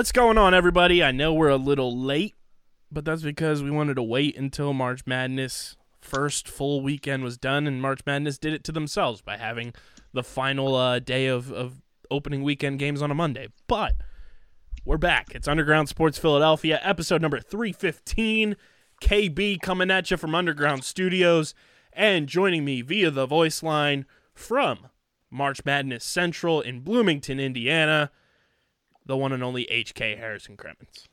What's going on, everybody? I know we're a little late, but that's because we wanted to wait until March Madness first full weekend was done, and March Madness did it to themselves by having the final uh, day of, of opening weekend games on a Monday. But we're back. It's Underground Sports Philadelphia, episode number 315. KB coming at you from Underground Studios, and joining me via the voice line from March Madness Central in Bloomington, Indiana the one and only HK Harrison Cremens.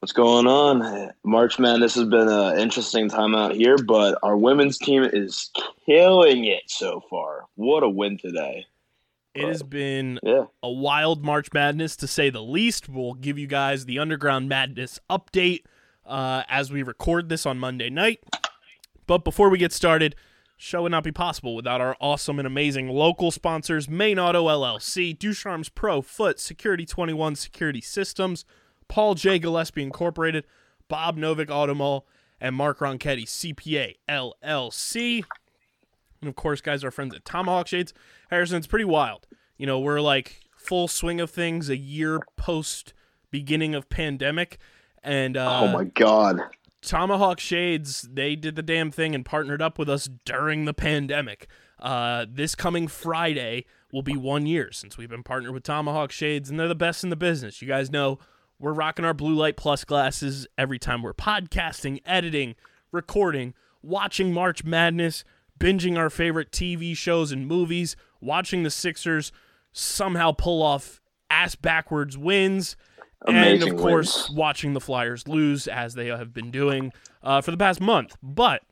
What's going on? March Madness has been an interesting time out here, but our women's team is killing it so far. What a win today. It has been Yeah. a wild March Madness to say the least. We'll give you guys the Underground Madness update uh, as we record this on Monday night. But before we get started, show would not be possible without our awesome and amazing local sponsors Main Auto LLC, Ducharme's Pro Foot, Security 21 Security Systems, Paul J. Gillespie Incorporated, Bob Novick Automall, and Mark Ronchetti CPA LLC. And of course, guys, our friends at Tomahawk Shades. Harrison, it's pretty wild. You know, we're like full swing of things a year post beginning of pandemic. And uh, oh my god. Tomahawk Shades, they did the damn thing and partnered up with us during the pandemic. Uh, this coming Friday will be one year since we've been partnered with Tomahawk Shades, and they're the best in the business. You guys know we're rocking our blue light plus glasses every time we're podcasting, editing, recording, watching March Madness, binging our favorite TV shows and movies, watching the Sixers somehow pull off ass backwards wins and Amazing of course wins. watching the Flyers lose as they have been doing uh, for the past month. But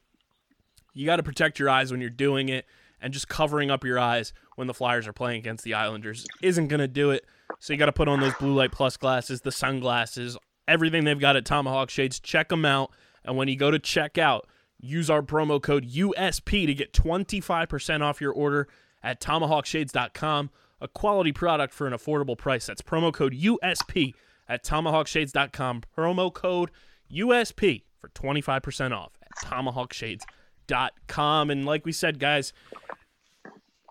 you got to protect your eyes when you're doing it, and just covering up your eyes when the Flyers are playing against the Islanders isn't going to do it. So you got to put on those blue light plus glasses, the sunglasses, everything they've got at Tomahawk Shades. Check them out, and when you go to check out, use our promo code USP to get 25% off your order at tomahawkshades.com. A quality product for an affordable price. That's promo code USP at tomahawkshades.com. Promo code USP for 25% off at tomahawkshades.com. And like we said, guys,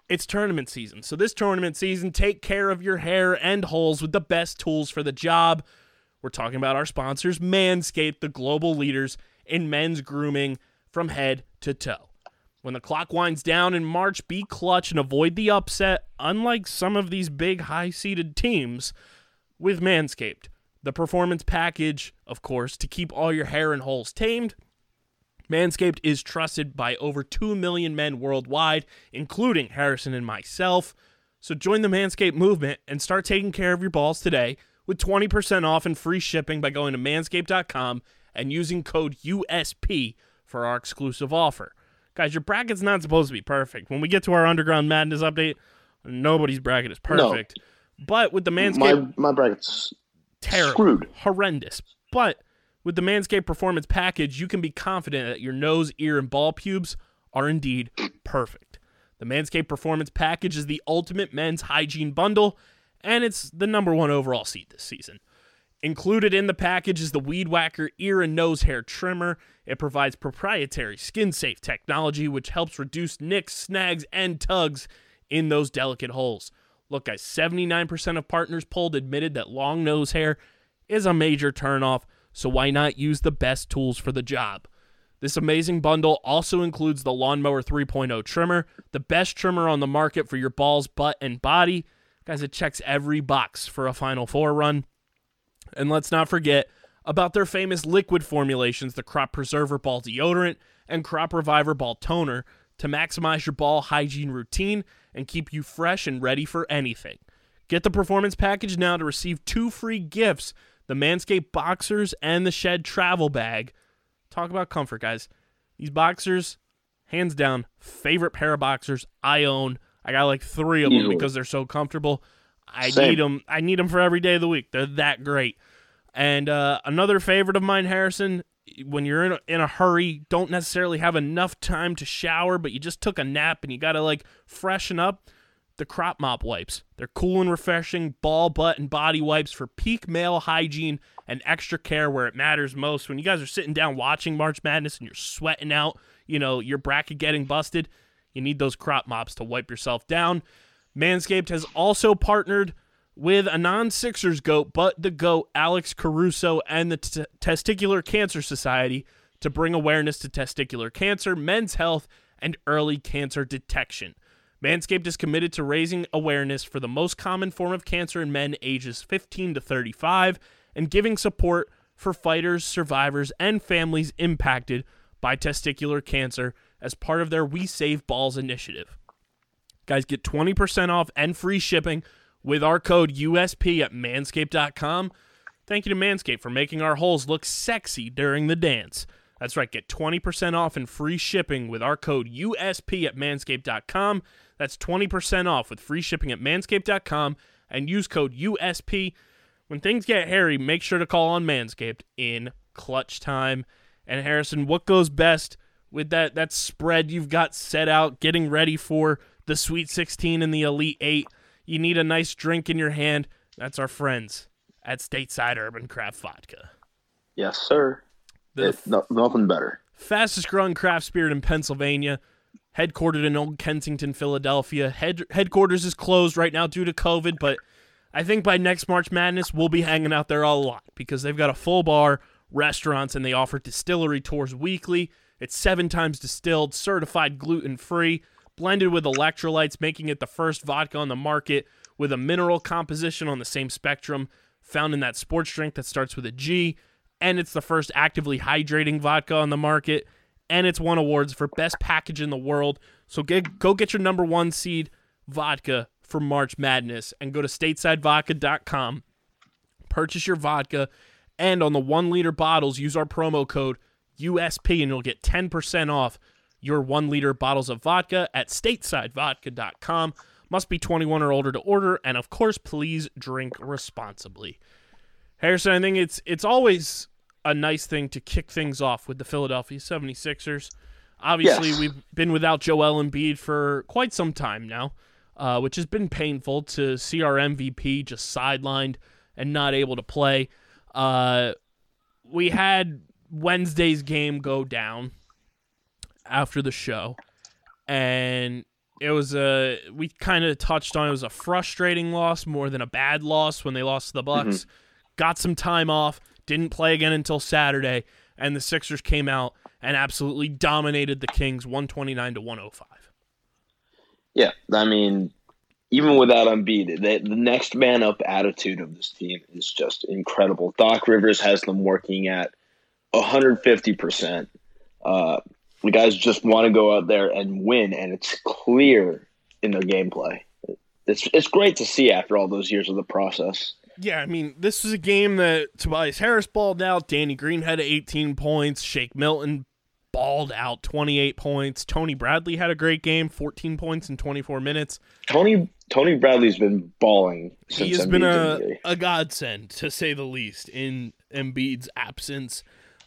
it's tournament season. So this tournament season, take care of your hair and holes with the best tools for the job. We're talking about our sponsors, Manscaped, the global leaders in men's grooming from head to toe. When the clock winds down in March, be clutch and avoid the upset, unlike some of these big high seeded teams, with Manscaped. The performance package, of course, to keep all your hair and holes tamed. Manscaped is trusted by over 2 million men worldwide, including Harrison and myself. So join the Manscaped movement and start taking care of your balls today with 20% off and free shipping by going to manscaped.com and using code USP for our exclusive offer. Guys, your bracket's not supposed to be perfect. When we get to our Underground Madness update, nobody's bracket is perfect. No. But with the Manscaped My my bracket's terrible, screwed. horrendous. But with the Manscaped Performance Package, you can be confident that your nose, ear, and ball pubes are indeed perfect. The Manscaped Performance Package is the ultimate men's hygiene bundle, and it's the number one overall seed this season. Included in the package is the Weed Whacker ear and nose hair trimmer. It provides proprietary skin safe technology which helps reduce nicks, snags, and tugs in those delicate holes. Look, guys, 79% of partners polled admitted that long nose hair is a major turnoff, so why not use the best tools for the job? This amazing bundle also includes the Lawnmower 3.0 trimmer, the best trimmer on the market for your balls, butt, and body. Guys, it checks every box for a Final Four run. And let's not forget about their famous liquid formulations, the Crop Preserver Ball Deodorant and Crop Reviver Ball Toner, to maximize your ball hygiene routine and keep you fresh and ready for anything. Get the performance package now to receive two free gifts the Manscaped boxers and the Shed travel bag. Talk about comfort, guys. These boxers, hands down, favorite pair of boxers I own. I got like three of them because they're so comfortable. I Same. need them. I need them for every day of the week. They're that great. And uh, another favorite of mine, Harrison, when you're in a, in a hurry, don't necessarily have enough time to shower, but you just took a nap and you got to like freshen up, the crop mop wipes. They're cool and refreshing ball, butt, and body wipes for peak male hygiene and extra care where it matters most. When you guys are sitting down watching March Madness and you're sweating out, you know, your bracket getting busted, you need those crop mops to wipe yourself down. Manscaped has also partnered with a non Sixers goat, but the goat, Alex Caruso, and the T- Testicular Cancer Society to bring awareness to testicular cancer, men's health, and early cancer detection. Manscaped is committed to raising awareness for the most common form of cancer in men ages 15 to 35 and giving support for fighters, survivors, and families impacted by testicular cancer as part of their We Save Balls initiative. Guys, get 20% off and free shipping with our code USP at manscaped.com. Thank you to Manscaped for making our holes look sexy during the dance. That's right, get 20% off and free shipping with our code USP at manscaped.com. That's 20% off with free shipping at manscaped.com and use code USP. When things get hairy, make sure to call on Manscaped in clutch time. And Harrison, what goes best with that that spread you've got set out, getting ready for the Sweet 16 and the Elite 8? You need a nice drink in your hand. That's our friends at Stateside Urban Craft Vodka. Yes, sir. The no, nothing better. fastest growing craft spirit in Pennsylvania, headquartered in Old Kensington, Philadelphia. Head- headquarters is closed right now due to COVID, but I think by next March Madness, we'll be hanging out there a lot because they've got a full bar, restaurants, and they offer distillery tours weekly. It's seven times distilled, certified gluten free, blended with electrolytes, making it the first vodka on the market with a mineral composition on the same spectrum found in that sports drink that starts with a G. And it's the first actively hydrating vodka on the market. And it's won awards for best package in the world. So get, go get your number one seed vodka for March Madness and go to statesidevodka.com. Purchase your vodka, and on the one liter bottles, use our promo code USP, and you'll get 10% off your one liter bottles of vodka at statesidevodka.com. Must be 21 or older to order, and of course, please drink responsibly. Harrison, I think it's it's always a nice thing to kick things off with the Philadelphia 76ers. Obviously, Yes. we've been without Joel Embiid for quite some time now, uh, which has been painful to see our MVP just sidelined and not able to play. Uh, we had Wednesday's game go down after the show, and it was a we kind of touched on it was a frustrating loss more than a bad loss when they lost to the Bucks. Got some time off, didn't play again until Saturday, and the Sixers came out and absolutely dominated the Kings 129 to 105. Yeah, I mean, even without Embiid, the, the next man up attitude of this team is just incredible. Doc Rivers has them working at 150%. Uh, the guys just want to go out there and win, and it's clear in their gameplay. It's, it's great to see after all those years of the process. Yeah, I mean, this was a game that Tobias Harris balled out. Danny Green had 18 points. Shake Milton balled out 28 points. Tony Bradley had a great game, 14 points in 24 minutes. Tony Tony Bradley's been balling since he has Embiid's been a, a godsend, to say the least, in Embiid's absence.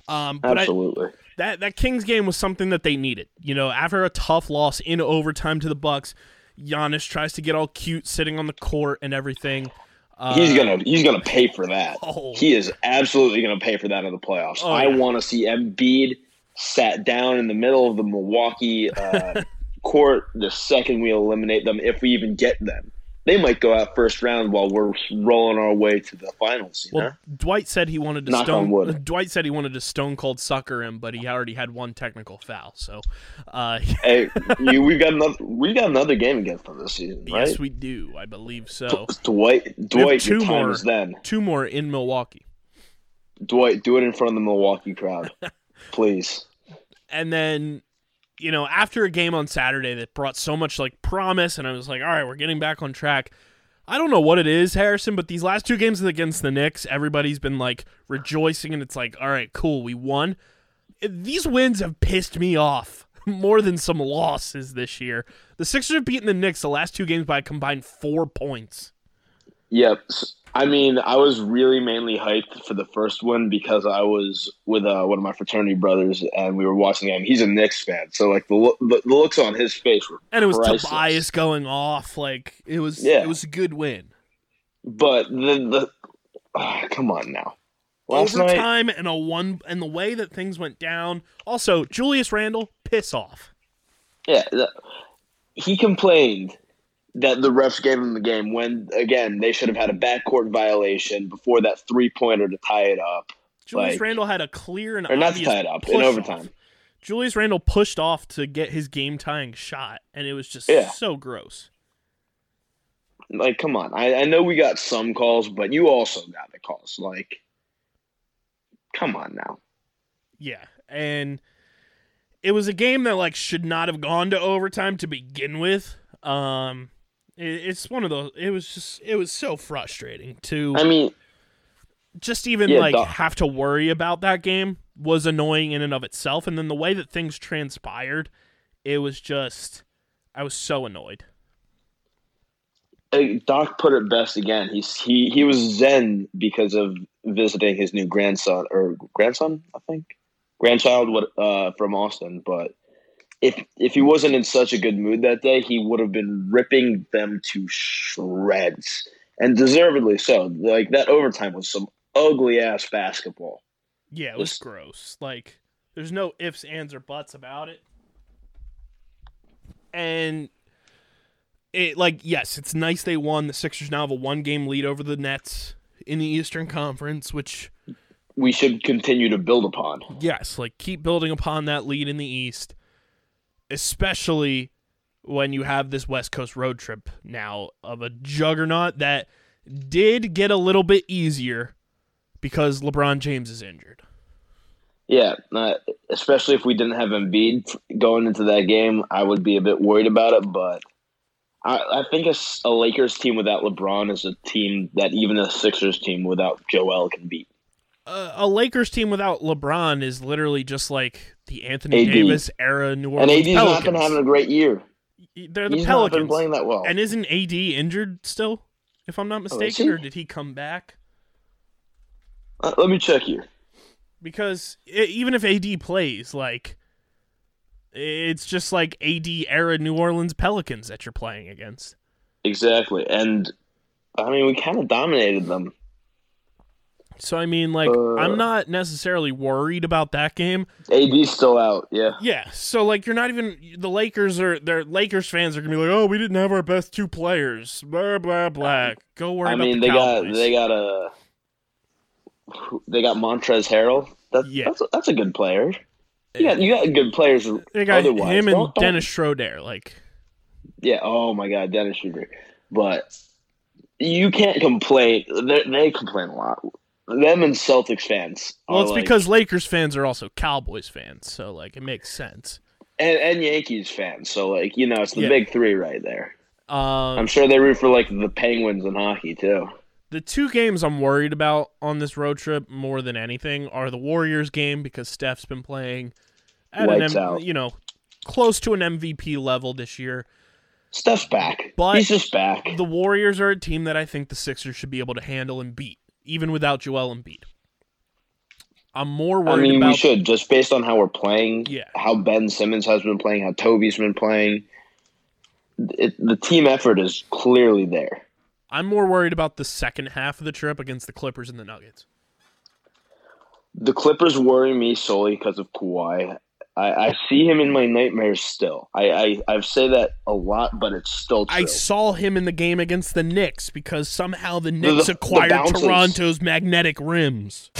Um, but I, Absolutely. That that Kings game was something that they needed. You know, after a tough loss in overtime to the Bucks, Giannis tries to get all cute sitting on the court and everything. Uh, he's gonna he's gonna pay for that. Oh. He is absolutely gonna pay for that in the playoffs. Oh, I yeah. want to see Embiid sat down in the middle of the Milwaukee uh, court the second we eliminate them, if we even get them. They might go out first round while we're rolling our way to the finals. You know? Well, Dwight said he wanted to Knock stone. wood. Dwight said he wanted to stone cold sucker him, but he already had one technical foul. So, uh, hey, you, we got another we got another game against them this season, right? yes, we do. I believe so. Dwight, Dwight, two more. then. Two more in Milwaukee, Dwight, do it in front of the Milwaukee crowd, please. and then you know after a game on Saturday that brought so much like promise, and I was like, all right, we're getting back on track. I don't know what it is, Harrison, but these last two games against the Knicks, everybody's been like rejoicing, and it's like, all right, cool, we won. These wins have pissed me off more than some losses this year. The Sixers have beaten the Knicks the last two games by a combined four points. Yep. I mean, I was really mainly hyped for the first one because I was with uh, one of my fraternity brothers and we were watching the game. He's a Knicks fan, so like the lo- the, looks on his face were And it was priceless. Tobias going off. Like it was Yeah. it was a good win. But the the ah, come on now, last night Overtime and a one and the way that things went down. Also, Julius Randle, piss off. Yeah, the, he complained that the refs gave him the game when again they should have had a backcourt violation before that three pointer to tie it up, Julius Like- Randle had a clear and or not to tie it up in overtime. Julius Randle pushed off to get his game tying shot, and it was just Yeah. so gross. Like, come on, I, I know we got some calls, but you also got the calls. Like, come on now. Yeah, and it was a game that like should not have gone to overtime to begin with. Um, it's one of those. It was just it was so frustrating to I mean, just even Yeah, like duh. have to worry about that game was annoying in and of itself, and then the way that things transpired, it was just I was so annoyed. Doc put it best again. He's he he was zen because of visiting his new grandson or grandson, I think, grandchild what uh, from Austin. But if if he wasn't in such a good mood that day, he would have been ripping them to shreds, and deservedly so. Like that overtime was some ugly ass basketball. Yeah, it was Just- gross. Like, there's no ifs, ands, or buts about it. And it, like, yes, it's nice they won. The Sixers now have a one game lead over the Nets in the Eastern Conference, which, We should continue to build upon. yes, like, keep building upon that lead in the East, especially when you have this West Coast road trip now of a juggernaut that did get a little bit easier because LeBron James is injured. Yeah, uh, especially if we didn't have Embiid going into that game, I would be a bit worried about it. But I, I think a Lakers team without LeBron is a team that even a Sixers team without Joel can beat. A, a Lakers team without LeBron is literally just like the Anthony AD. Davis era New Orleans. And AD's not been Pelicans. having a great year. They're the He's not been playing that well. And isn't AD injured still? If I'm not Oh, mistaken, he? or did he come back? Uh, let me check here. Because i even if AD plays, like it's just like AD era New Orleans Pelicans that you're playing against. Exactly, and I mean we kind of dominated them. So I mean, like Uh. I'm not necessarily worried about that game. AD's still out. Yeah, Yeah, so like you're not even the Lakers are their Lakers fans are gonna be like, oh, we didn't have our best two players, blah blah blah. Go worry I mean the they Cowboys. got they got a they got Montrezl Harrell. That, Yeah. that's a, that's a good player. You got you got good players. they got otherwise. him and Don't- don't- Dennis Schroeder. Like, Yeah. Oh my God, Dennis Schroeder. But you can't complain. They, they complain a lot. Them and Celtics fans. well, it's like- because Lakers fans are also Cowboys fans, so like it makes sense. and, and Yankees fans. So like you know, it's the Yeah. big three right there. Um, I'm sure they root for like the Penguins in hockey too. the two games I'm worried about on this road trip more than anything are the Warriors game because Steph's been playing at an M- you know close to an MVP level this year. Steph's back. But He's just back. The Warriors are a team that I think the Sixers should be able to handle and beat, even without Joel Embiid. I'm more worried. I mean, about we should just based on how we're playing. Yeah. How Ben Simmons has been playing. How Toby's been playing. It, the team effort is clearly there. I'm more worried about the second half of the trip against the Clippers and the Nuggets. The Clippers worry me solely because of Kawhi. I, I see him in my nightmares still. I, I I say that a lot, but it's still true. I saw him in the game against the Knicks because somehow the Knicks the acquired bouncers. Toronto's magnetic rims.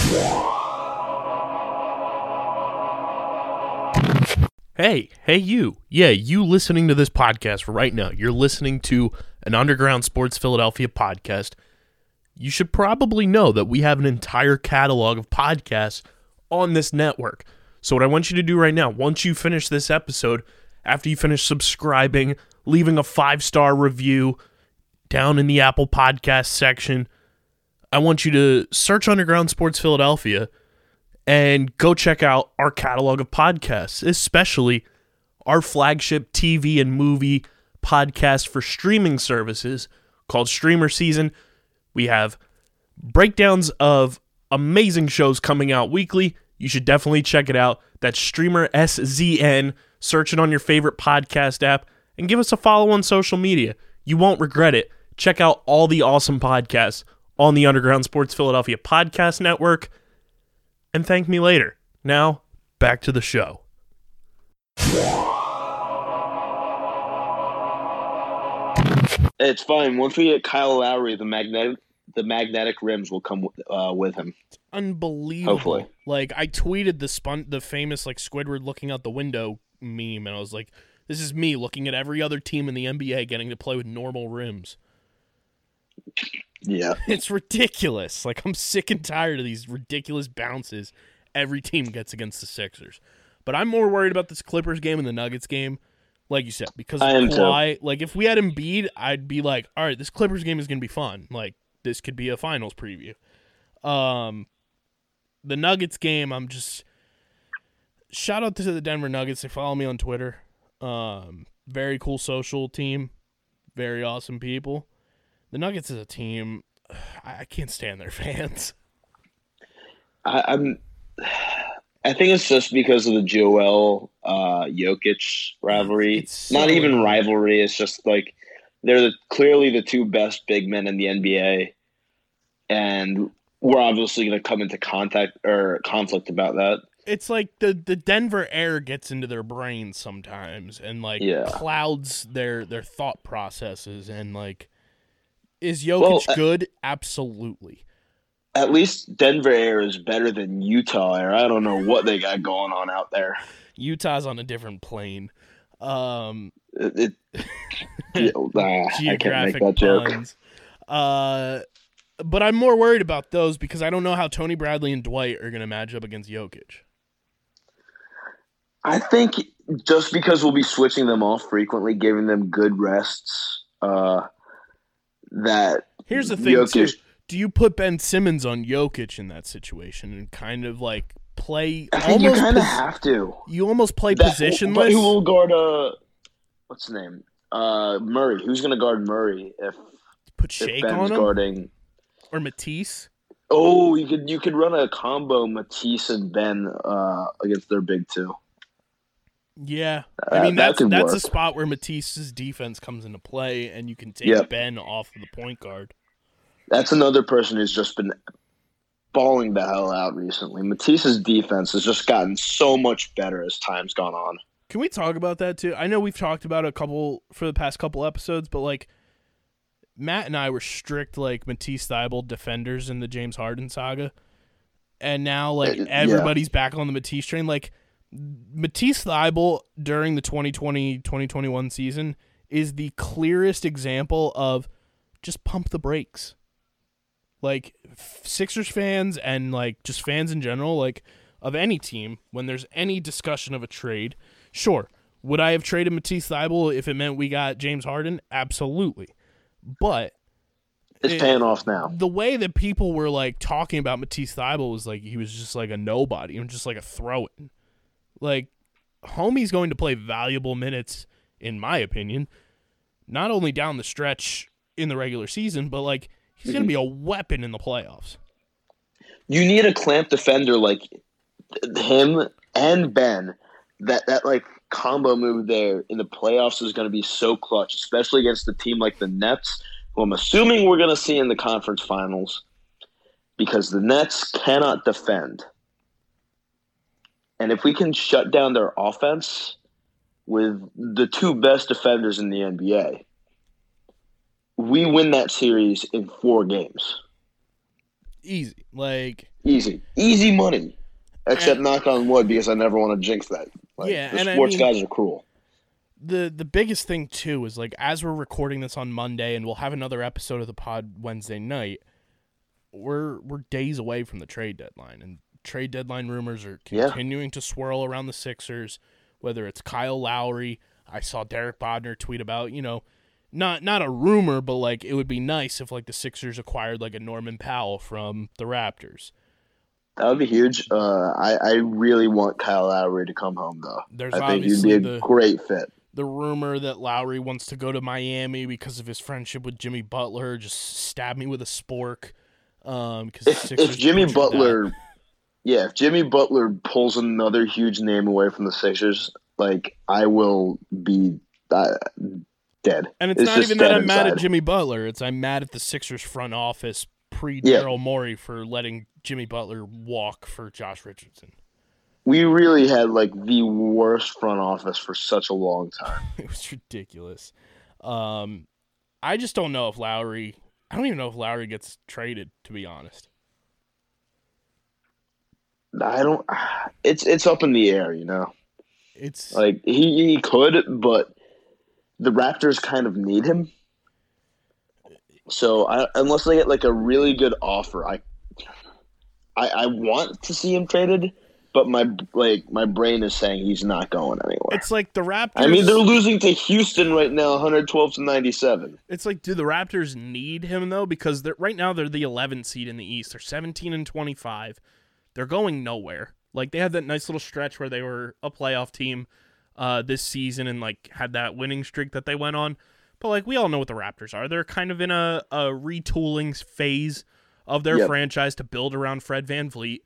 Hey, hey, you. Yeah, you listening to this podcast right now. You're listening to an Underground Sports Philadelphia podcast. You should probably know that we have an entire catalog of podcasts on this network. So, what I want you to do right now, once you finish this episode, after you finish subscribing, leaving a five star review, down in the Apple Podcast section, I want you to search Underground Sports Philadelphia and go check out our catalog of podcasts, especially our flagship TV and movie podcast for streaming services called Streamer Season. We have breakdowns of amazing shows coming out weekly. You should definitely check it out. That's Streamer SZN. Search it on your favorite podcast app and give us a follow on social media. You won't regret it. Check out all the awesome podcasts on the Underground Sports Philadelphia Podcast Network and thank me later. Now, back to the show. It's fine. Once we get Kyle Lowry, the magnetic the magnetic rims will come uh, with him. Unbelievable. Hopefully. Like I tweeted the spun the famous like Squidward looking out the window meme and I was like, this is me looking at every other team in the NBA getting to play with normal rims. Yeah. It's ridiculous. Like I'm sick and tired of these ridiculous bounces every team gets against the Sixers. But I'm more worried about this Clippers game and the Nuggets game, like you said, because I am of. Kawhi. Like if we had Embiid, I'd be like, all right, this Clippers game is gonna be fun. Like this could be a finals preview. Um, the Nuggets game, I'm just shout out to the Denver Nuggets. They follow me on Twitter. Um, very cool social team, very awesome people. The Nuggets as a team, I, I can't stand their fans. I, I'm. I think it's just because of the Joel uh, Jokic rivalry. It's Not even annoying. rivalry. It's just like they're the, clearly the two best big men in the NBA, and we're obviously going to come into contact or conflict about that. It's like the the Denver air gets into their brains sometimes and like Yeah. clouds their their thought processes and like is Jokic Well, good? Absolutely. At least Denver Air is better than Utah Air. I don't know what they got going on out there. Utah's on a different plane. Um It, it, nah, I can't make that joke. Uh but I'm more worried about those because I don't know how Tony Bradley and Dwight are going to match up against Jokic. I think just because we'll be switching them off frequently, giving them good rests, uh, that Here's the thing, Jokic- too. Do you put Ben Simmons on Jokic in that situation and kind of like play I think you kind of pos- have to. you almost play That- positionless? But who will guard? Uh, what's the name? Uh, Murray. Who's going to guard Murray if put if Ben's on him guarding? Or Matisse? Oh, you could you could run a combo Matisse and Ben uh, against their big two. Yeah, Uh, I mean that that's that's a spot where Matisse's defense comes into play, and you can take Yep. Ben off of the point guard. That's another person who's just been balling the hell out recently. Matisse's defense has just gotten so much better as time's gone on. Can we talk about that too? I know we've talked about a couple for the past couple episodes, but like Matt and I were strict like Matisse Thybulle defenders in the James Harden saga, and now like Uh, yeah. everybody's back on the Matisse train. Like Matisse Thybulle during the 2020-2021 season is the clearest example of just pump the brakes. Like Sixers fans and like just fans in general, like of any team, when there's any discussion of a trade, sure, would I have traded Matisse Thybulle if it meant we got James Harden? Absolutely. But It's It- paying off now. the way that people were like talking about Matisse Thybulle was like he was just like a nobody and just like a throw in. Like, homie's going to play valuable minutes, in my opinion, not only down the stretch in the regular season, but like he's going to mm-hmm. be a weapon in the playoffs. You need a clamp defender like him and Ben. That that like combo move there in the playoffs is going to be so clutch, especially against a team like the Nets, who I'm assuming we're going to see in the conference finals, because the Nets cannot defend. And if we can shut down their offense with the two best defenders in the NBA, we win that series in four games. Easy. Like, Easy, easy money. Except And- knock on wood because I never want to jinx that. Like, Yeah, the and I sports mean- guys are cruel. the the biggest thing too is like as we're recording this on Monday and we'll have another episode of the pod Wednesday night, we're we're days away from the trade deadline and trade deadline rumors are Yeah. continuing to swirl around the Sixers, whether it's Kyle Lowry, I saw Derek Bodner tweet about, you know, not not a rumor, but like it would be nice if like the Sixers acquired like a Norman Powell from the Raptors. That would be huge. Uh, I, I really want Kyle Lowry to come home, though. There's I think he'd be a the- great fit. The rumor that Lowry wants to go to Miami because of his friendship with Jimmy Butler just stab me with a spork. Um, because If, if Jimmy Butler, yeah, if Jimmy Butler pulls another huge name away from the Sixers, like I will be uh, dead. and it's, not even that I'm mad at. Jimmy Butler. It's I'm mad at the Sixers front office pre Yeah. Daryl Morey for letting Jimmy Butler walk for Josh Richardson. We really had like the worst front office for such a long time. it was ridiculous. Um, I just don't know if Lowry. I don't even know if Lowry gets traded. To be honest, I don't. It's it's up in the air, you know. it's Like he, he could, but the Raptors kind of need him. So I, unless they get like a really good offer, I, I I want to see him traded, but my like my brain is saying he's not going anywhere. it's like the Raptors. I mean, they're losing to Houston right now, 112 to 97. It's like, do the Raptors need him though? Because they're right now they're the 11th seed in the East. They're 17 and 25. They're going nowhere. Like they had that nice little stretch where they were a playoff team uh, this season and like had that winning streak that they went on. But like we all know what the Raptors are. They're kind of in a, a retooling phase of their Yep. franchise to build around Fred VanVleet.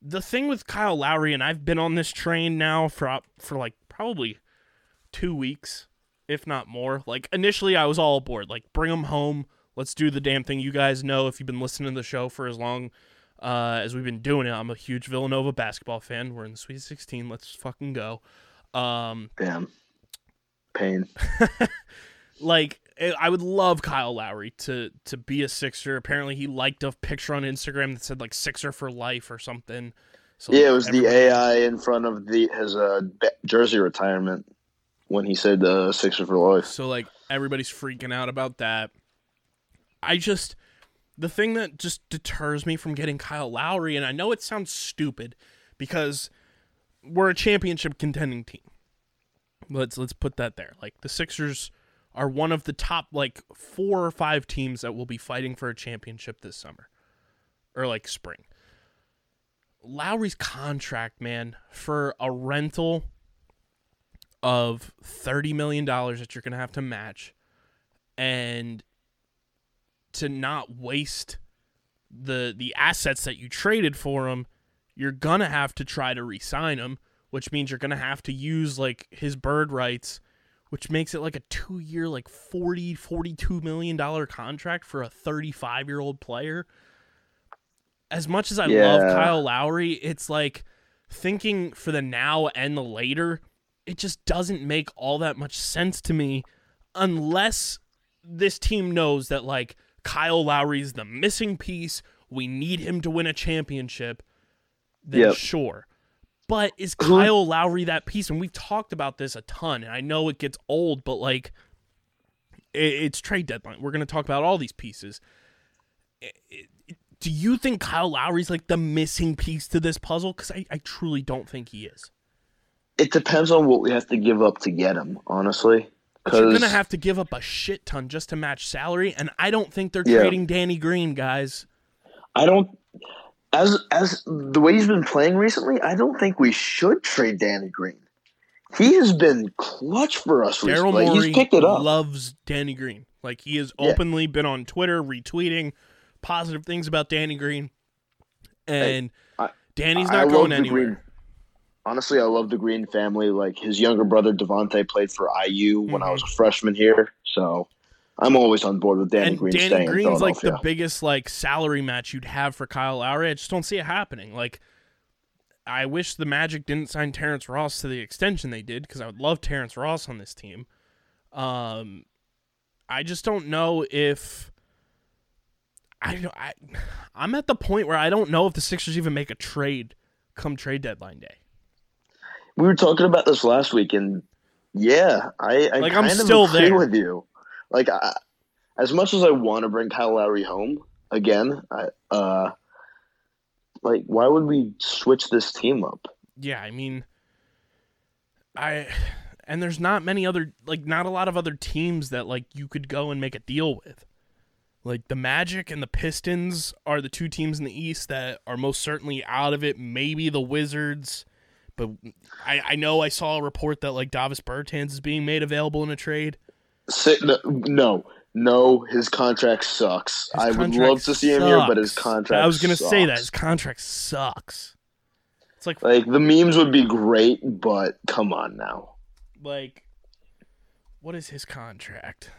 The thing with Kyle Lowry, and I've been on this train now for for like probably two weeks, if not more. Like initially, I was all aboard. Like, bring him home. Let's do the damn thing. You guys know if you've been listening to the show for as long uh, as we've been doing it. I'm a huge Villanova basketball fan. We're in the Sweet 16. Let's fucking go. Um, Damn, pain. like I would love Kyle Lowry to to be a Sixer. Apparently, he liked a picture on Instagram that said like Sixer for life or something. So Yeah, it was the AI in front of the his uh, jersey retirement when he said uh, Sixer for life. So like everybody's freaking out about that. I just the thing that just deters me from getting Kyle Lowry, and I know it sounds stupid because we're a championship contending team. Let's let's put that there. Like the Sixers are one of the top like four or five teams that will be fighting for a championship this summer. Or like spring. Lowry's contract, man, for a rental of thirty million dollars that you're gonna have to match, and to not waste the the assets that you traded for him, you're gonna have to try to re-sign him, which means you're gonna have to use like his bird rights, which makes it like a two year, like 40 42 million dollar contract for a 35 year old player. As much as I love Kyle Lowry, it's like thinking for the now and the later, it just doesn't make all that much sense to me unless this team knows that like Kyle Lowry's the missing piece. We need him to win a championship. Then Yep. sure. But is uh-huh. Kyle Lowry that piece? And we've talked about this a ton, and I know it gets old, but like it's trade deadline. We're gonna talk about all these pieces. Do you think Kyle Lowry's like the missing piece to this puzzle? Because I, I truly don't think he is. It depends on what we have to give up to get him, honestly. But you're gonna have to give up a shit ton just to match salary, and I don't think they're Yeah. trading Danny Green, guys. I don't, as as the way he's been playing recently, I don't think we should trade Danny Green. He has been clutch for us Daryl recently. Morey he's picked it up. loves Danny Green. Like he has Yeah. openly been on Twitter retweeting positive things about Danny Green, and I- Danny's I not love going anywhere. Green. Honestly, I love the Green family. Like his younger brother Devontae played for IU when I Mhm. was a freshman here, so I'm always on board with Danny and Green Danny Green's like the biggest like salary match you'd have for Kyle Lowry. I just don't see it happening. Like, I wish the Magic didn't sign Terrence Ross to the extension they did because I would love Terrence Ross on this team. Um, I just don't know if I don't. I I'm at the point where I don't know if the Sixers even make a trade come trade deadline day. we were talking about this last week, and yeah, I, I Like, I'm kind of still agree there. with you. Like, I, as much as I want to bring Kyle Lowry home again, I, uh, like, why would we switch this team up? Yeah, I mean, I and there's not many other like not a lot of other teams that like you could go and make a deal with. Like the Magic and the Pistons are the two teams in the East that are most certainly out of it. Maybe the Wizards, but I, I know I saw a report that like Davis Bertans is being made available in a trade. No, no, his contract sucks. His I would love to see him here, but his sucks. contract. I was gonna say that his contract sucks. It's like Like the memes would be great, but come on now. like what is his contract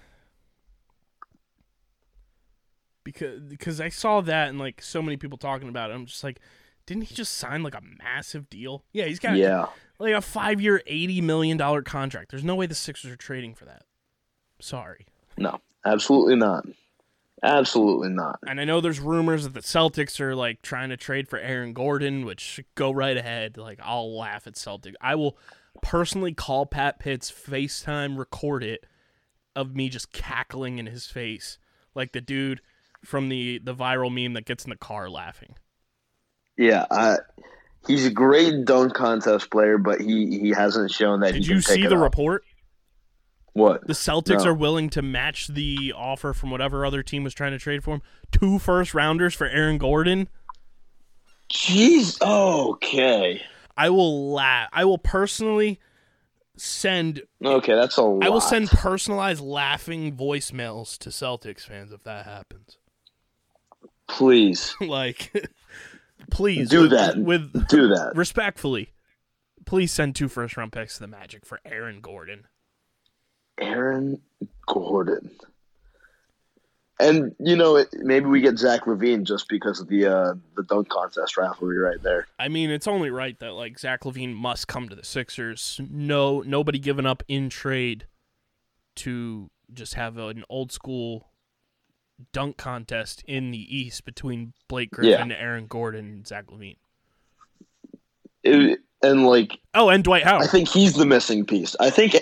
because because i saw that and like so many people talking about it i'm just like didn't he just sign like a massive deal yeah he's got Yeah, like a five year 80 million dollar contract there's no way the sixers are trading for that sorry no, absolutely not. Absolutely not. and i know there's rumors that the celtics are like trying to trade for aaron gordon which go right ahead like i'll laugh at celtic i will personally call pat pitts facetime record it of me just cackling in his face like the dude from the the viral meme that gets in the car laughing Yeah, I, he's a great dunk contest player, but he he hasn't shown that. did you see the up. report What? the celtics No. are willing to match the offer from whatever other team was trying to trade for him two first rounders for aaron gordon Jeez. Okay. i will laugh i will personally send Okay, that's a lot. I will send personalized laughing voicemails to Celtics fans if that happens. Please like, please Do with- that. with do that. respectfully. Please send two first round picks to the Magic for Aaron Gordon. Aaron Gordon. And you know, it, maybe we get Zach LaVine just because of the uh, the dunk contest rivalry right there. I mean, it's only right that like Zach LaVine must come to the Sixers. No, nobody given up in trade to just have an old school dunk contest in the East between Blake Griffin, Aaron Gordon, and Zach Levine. It- and like, Oh, and Dwight Howard. I think he's the missing piece. I think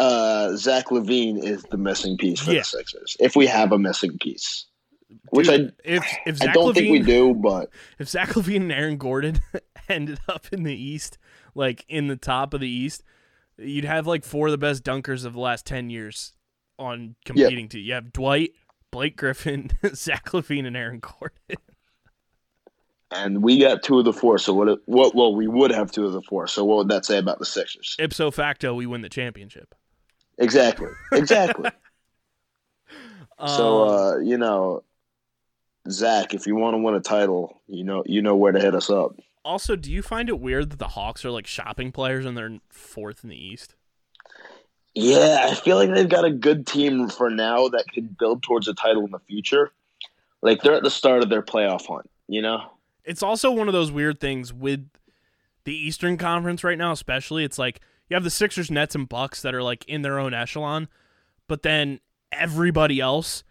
uh, Zach LaVine is the missing piece for Yeah. the Sixers. If we have a missing piece, which Dude, if if I I don't LaVine, think we do, but if Zach LaVine and Aaron Gordon ended up in the East, like in the top of the East, you'd have like four of the best dunkers of the last ten years on competing to. You have Dwight, Blake Griffin, Zach LaVine, and Aaron Gordon. and we got two of the four. So what? What? Well, we would have two of the four. So what would that say about the Sixers? Ipso facto, we win the championship. Exactly. Exactly. so Um, uh, you know, Zach, if you want to win a title, you know you know where to hit us up. also, do you find it weird that the Hawks are like shopping players and they're fourth in the East? Yeah, I feel like they've got a good team for now that can build towards a title in the future. Like they're at the start of their playoff hunt, you know? it's also one of those weird things with the Eastern Conference right now, especially. It's like you have the Sixers, Nets, and Bucks that are like in their own echelon, but then everybody else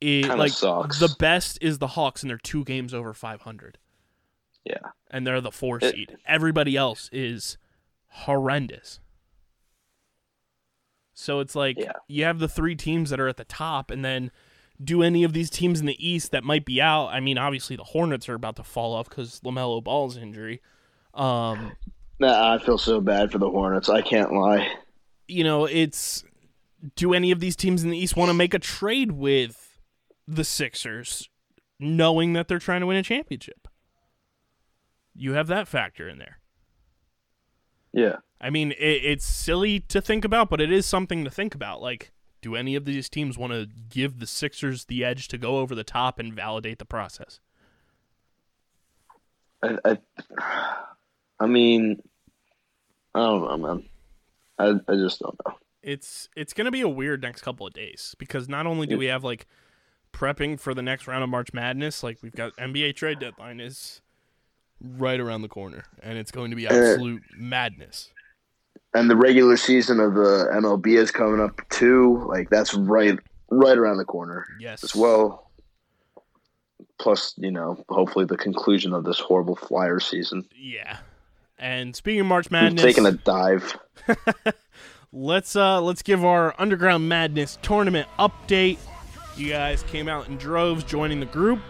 is Kinda like sucks. the best is the Hawks, and they're two games over five hundred. Yeah. and they're the four It- seed. Everybody else is horrendous. So it's like Yeah. you have the three teams that are at the top, and then do any of these teams in the East that might be out? I mean, obviously the Hornets are about to fall off because LaMelo Ball's injury. Um, Nah, I feel so bad for the Hornets. I can't lie. you know, it's do any of these teams in the East want to make a trade with the Sixers, knowing that they're trying to win a championship? You have that factor in there. Yeah. I mean, it, it's silly to think about, but it is something to think about. Like, do any of these teams want to give the Sixers the edge to go over the top and validate the process? I, I, I mean, I don't know, man. I, I just don't know. It's it's going to be a weird next couple of days because not only do we have like prepping for the next round of March Madness, like we've got NBA trade deadline is right around the corner, and it's going to be absolute madness. And the regular season of the MLB is coming up too. Like that's right, right around the corner Yes, as well. Plus, you know, hopefully the conclusion of this horrible Flyer season. Yeah. And speaking of March Madness, taken a dive. let's uh let's give our underground madness tournament update you guys came out in droves joining the group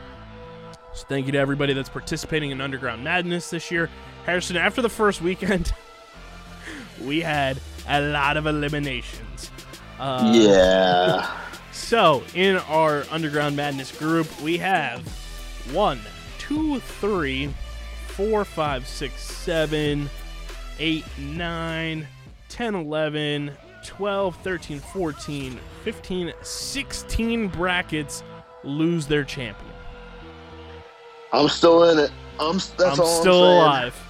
so thank you to everybody that's participating in underground madness this year harrison after the first weekend we had a lot of eliminations. Uh, yeah. So, in our Underground Madness group, we have one, two, three, four, five, six, seven, eight, nine, 10, 11, 12, 13, 14, 15, 16 brackets lose their champion. I'm still in it. I'm. That's I'm all still I'm alive.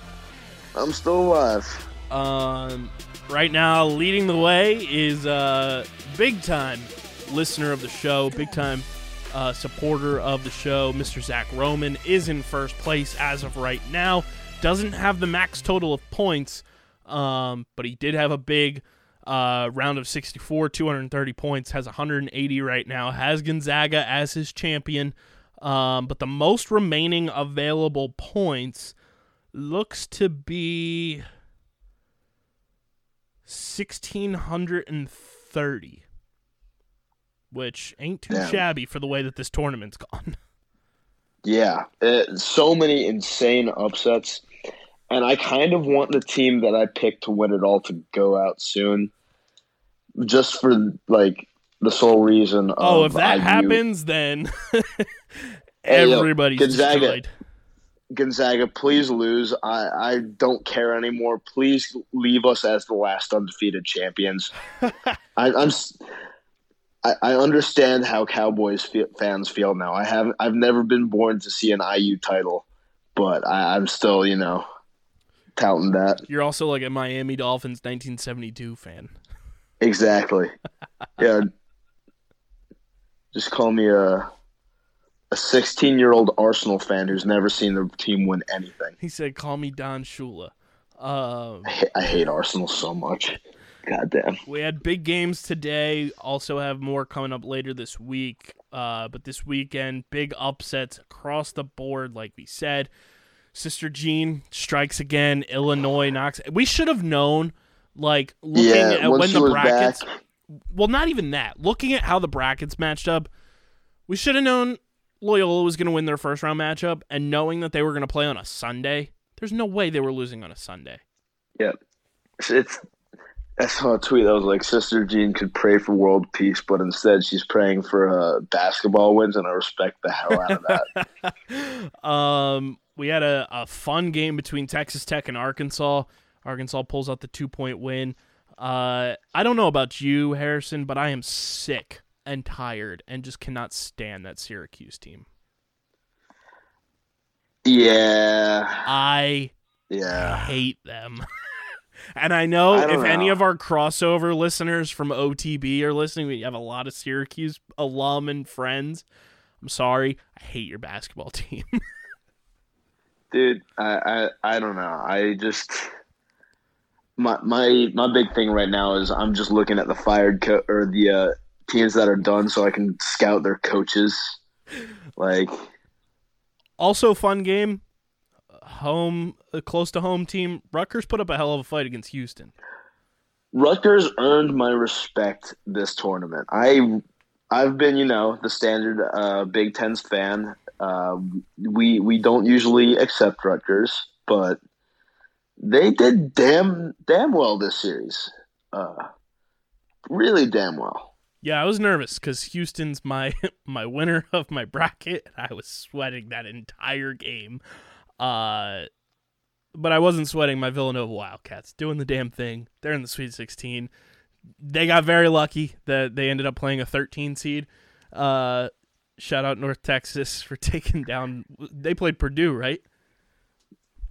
I'm still alive. Um, right now, leading the way is uh, big time listener of the show, big time uh, supporter of the show, Mr. Zach Roman is in first place as of right now. Doesn't have the max total of points, um, but he did have a big uh, round of 64, 230 points, has 180 right now, has Gonzaga as his champion. Um, but the most remaining available points looks to be 1630 which ain't too Damn. shabby for the way that this tournament's gone Yeah, uh, so many insane upsets, and I kind of want the team that I picked to win it all to go out soon, just for like the sole reason. oh if that IU. happens then Hey, yo, everybody's Gonzaga. destroyed Gonzaga, please lose. I I don't care anymore. Please leave us as the last undefeated champions. I, I'm. I, I understand how Cowboys fans feel now. I have I've never been born to see an IU title, but I, I'm still you know touting that. you're also like a miami dolphins 1972 fan Exactly. yeah. Just call me a a 16 year old Arsenal fan who's never seen the team win anything. he said call me don shula um, I, I hate Arsenal so much. God damn. we had big games today. Also have more coming up later this week. Uh, but this weekend big upsets across the board like we said. Sister jean strikes again. Illinois knocks. We should have known like looking yeah, at when the brackets back, well not even that. Looking at how the brackets matched up we should have known loyola was going to win their first round matchup and knowing that they were going to play on a sunday there's no way they were losing on a sunday. Yep. it's I saw a tweet that was like Sister Jean could pray for world peace, but instead she's praying for uh, basketball wins, and I respect the hell out of that. um, we had a, a fun game between Texas Tech and Arkansas. Arkansas pulls out the two point win. Uh, I don't know about you, Harrison, but I am sick and tired and just cannot stand that Syracuse team. yeah, I yeah. hate them. and I know I if don't any of our crossover listeners from OTB are listening, we have a lot of Syracuse alum and friends. I'm sorry. I hate your basketball team. Dude, I, I I don't know. I just my my my big thing right now is I'm just looking at the fired co- or the uh, teams that are done, so I can scout their coaches. Like, Also, fun game. Home, uh, close to home team. Rutgers put up a hell of a fight against Houston. Rutgers earned my respect this tournament. I I've been, you know, the standard uh, Big Ten's fan. Uh, we we don't usually accept Rutgers, but they did damn damn well this series. Uh, really damn well. Yeah, I was nervous because Houston's my my winner of my bracket. I was sweating that entire game. Uh, but I wasn't sweating my Villanova Wildcats doing the damn thing. They're in the Sweet 16. They got very lucky that they ended up playing a 13 seed. Uh, shout out North Texas for taking down. They played Purdue, right?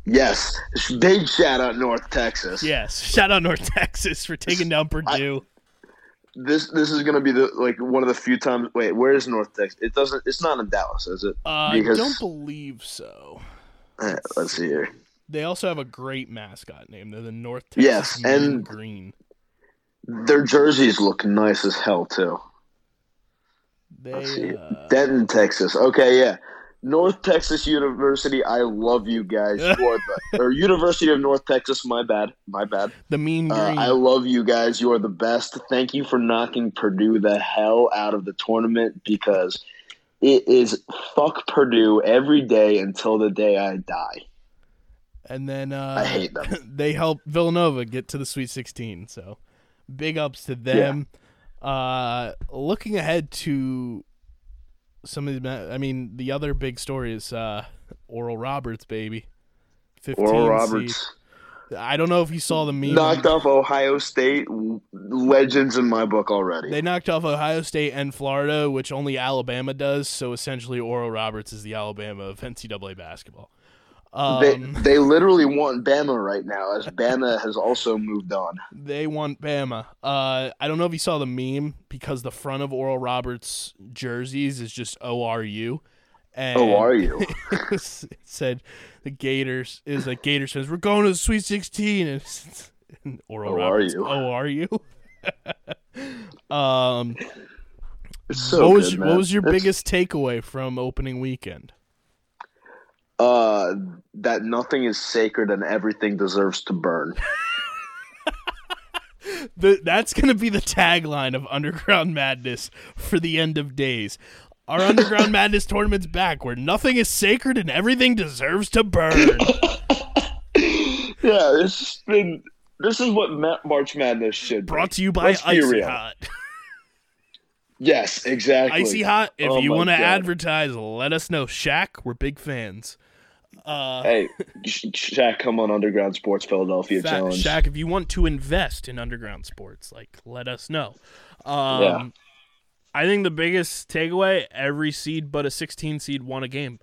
Yes, big shout out North Texas. Yes. Shout out North Texas for taking down Purdue. This this is gonna be the like one of the few times. Wait, where is North Texas? It doesn't. It's not in Dallas, is it? Uh, I don't believe so. Eh, let's see here. They also have a great mascot name. They're the North Texas Yes, Mean and- Green. Their jerseys look nice as hell too. Let's see. uh, Denton, Texas. Okay, yeah. North Texas University. I love you guys. You are the or University of North Texas. My bad. My bad. the Mean Uh, Green. I love you guys. You are the best. Thank you for knocking Purdue the hell out of the tournament because it is fuck Purdue every day until the day I die. and then uh, I hate them. they help Villanova get to the Sweet 16. So big ups to them. Uh, looking ahead to some of the, I mean, the other big story is uh, Oral Roberts, baby. 15 Oral. Roberts I don't know if you saw the meme. knocked off Ohio State legends in my book already. They knocked off Ohio State and Florida, which only Alabama does. So essentially, Oral Roberts is the Alabama of NCAA basketball. they, Um, they literally want Bama right now, as Bama has also moved on. They want Bama. Uh, I don't know if you saw the meme because the front of Oral Roberts jerseys is just ORU. And Oh, are you? it said the Gators is like Gators fans. We're going to the Sweet 16, and, and Oral Oh, are you? Oh, are you? um, so what was good, what was your biggest takeaway from opening weekend? Uh, that nothing is sacred and everything deserves to burn. The, that's going to be the tagline of Underground Madness for the end of days. Our Underground Madness tournament's back, where nothing is sacred and everything deserves to burn. yeah, this has been. This is what Ma- March Madness should be. Brought to you by Let's Icy. Hot. Yes, exactly. Icy Hot. If Oh you want to advertise, let us know. Shaq, we're big fans. Uh, Hey, Sh- Shaq, come on Underground Sports Philadelphia Challenge. Shaq, if you want to invest in underground sports, like let us know. Um, Yeah. I think the biggest takeaway: every seed but a 16 seed won a game.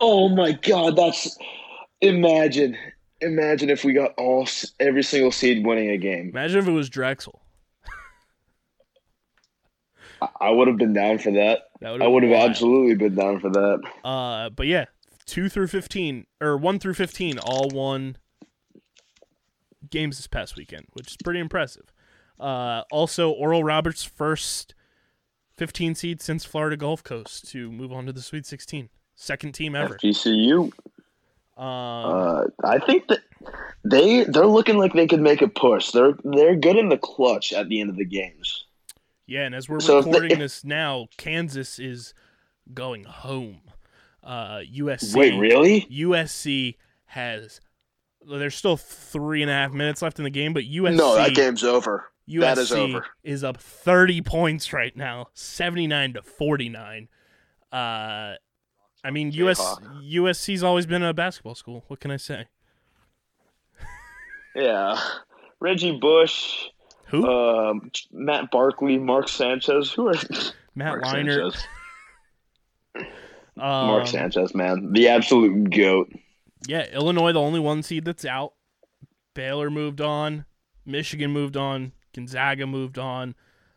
Oh my God, that's imagine, imagine if we got all every single seed winning a game. Imagine if it was Drexel. I- would have been down for that. That I would have wild. absolutely been down for that. Uh, but yeah, two through 15 or one through 15 all won games this past weekend, which is pretty impressive. Uh, also, Oral Roberts' first 15 seed since Florida Gulf Coast to move on to the Sweet 16. Second team ever. FGCU. Um, Uh, I think that they they're looking like they could make a push. They're they're good in the clutch at the end of the games. yeah, and as we're so if they- recording this now, Kansas is going home. Uh, USC. Wait, really? USC has. There's still three and a half minutes left in the game, but USC. No, that game's over. USC is over. is up 30 points right now, 79 to 49. Uh, I mean, US, USC's always been a basketball school. What can I say? Yeah, Reggie Bush, Who? um, Matt Barkley, Mark Sanchez. Who are Matt Mark Leinart. Sanchez? Um, Mark Sanchez, man, the absolute goat. Yeah, Illinois, the only one seed that's out. Baylor moved on. Michigan moved on. Gonzaga moved on.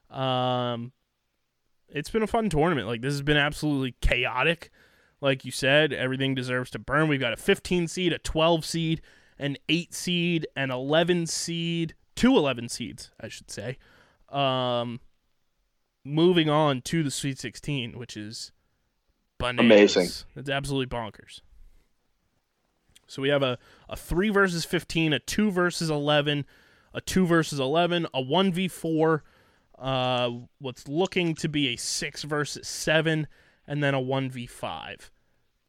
Um, it's been a fun tournament. Like this has been absolutely chaotic. Like you said, everything deserves to burn. We've got a 15 seed, a 12 seed, an 8 seed, an 11 seed, two 11 seeds, I should say. Um, moving on to the Sweet 16, which is bananas. Amazing. It's absolutely bonkers. So we have a, a 3 versus 15, a 2 versus 11, a 2 versus 11, a 1v4, uh, what's looking to be a 6 versus 7, and then a 1v5,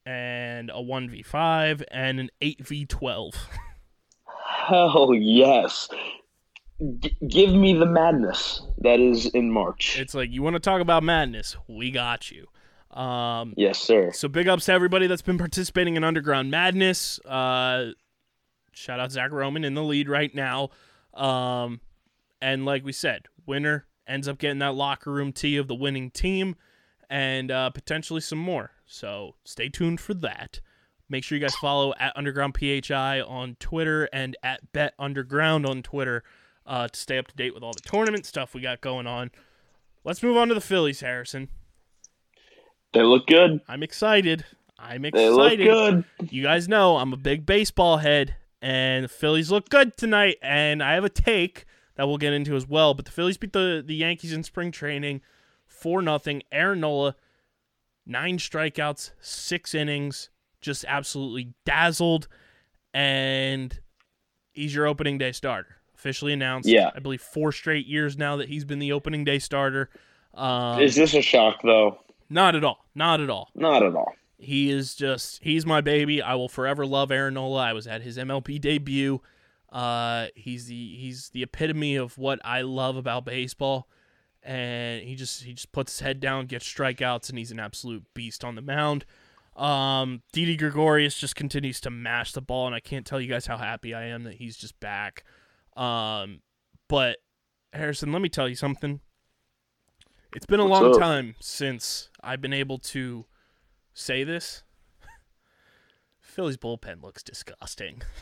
and a 1v5, and an 8v12. Hell yes. G- give me the madness that is in March. It's like, you want to talk about madness? We got you. Um, yes, sir. So big ups to everybody that's been participating in Underground Madness. Uh, shout out Zach Roman in the lead right now. Um, and like we said, winner ends up getting that locker room tea of the winning team and uh, potentially some more. So stay tuned for that. Make sure you guys follow at Underground PHI on Twitter and at Bet Underground on Twitter uh, to stay up to date with all the tournament stuff we got going on. Let's move on to the Phillies, Harrison. They look good. I'm excited. I'm excited. They look good. You guys know I'm a big baseball head, and the Phillies look good tonight. And I have a take that we'll get into as well. But the Phillies beat the, the Yankees in spring training for nothing. Aaron Nola, nine strikeouts, six innings, just absolutely dazzled. And he's your opening day starter. Officially announced. Yeah. I believe four straight years now that he's been the opening day starter. Um, Is this a shock though? not at all. Not at all. Not at all. He is just he's my baby. I will forever love Aaron Nola. I was at his MLB debut. Uh, he's the he's the epitome of what I love about baseball, and he just he just puts his head down, gets strikeouts, and he's an absolute beast on the mound. Um, Didi Gregorius just continues to mash the ball, and I can't tell you guys how happy I am that he's just back. Um, but Harrison, let me tell you something. It's been a What's long up? time since I've been able to say this. Philly's bullpen looks disgusting.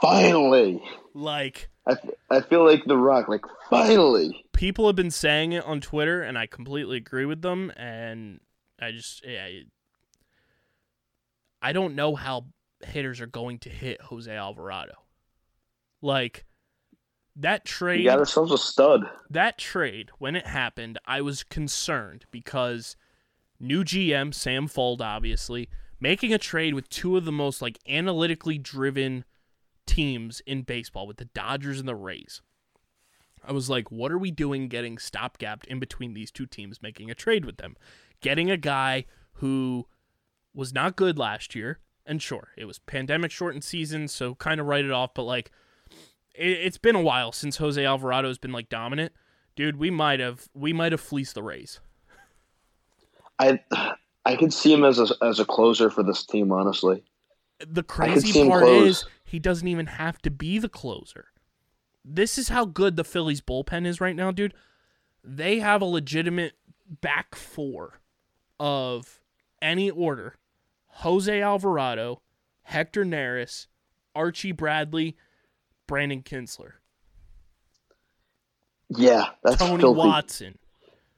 Finally, Like I, f- I feel like the Rock. Like finally, people have been saying it on Twitter, and I completely agree with them. And I just, yeah, I- I don't know how hitters are going to hit Jose Alvarado. Like that trade, got ourselves a stud. that trade when it happened, I was concerned because new GM Sam Fuld, obviously making a trade with two of the most like analytically driven teams in baseball with the Dodgers and the Rays. I was like, what are we doing getting stopgapped in between these two teams making a trade with them? Getting a guy who was not good last year, and sure, it was pandemic shortened season, so kind of write it off, but like it, it's been a while since Jose Alvarado has been like dominant. Dude, we might have we might have fleeced the Rays. I I could see him as a as a closer for this team. Honestly, The crazy part is he doesn't even have to be the closer. This is how good the Phillies bullpen is right now, dude. They have a legitimate back four of any order. Jose Alvarado, Hector Neris, Archie Bradley, Brandon Kintzler, yeah, that's Tony filthy. Watson.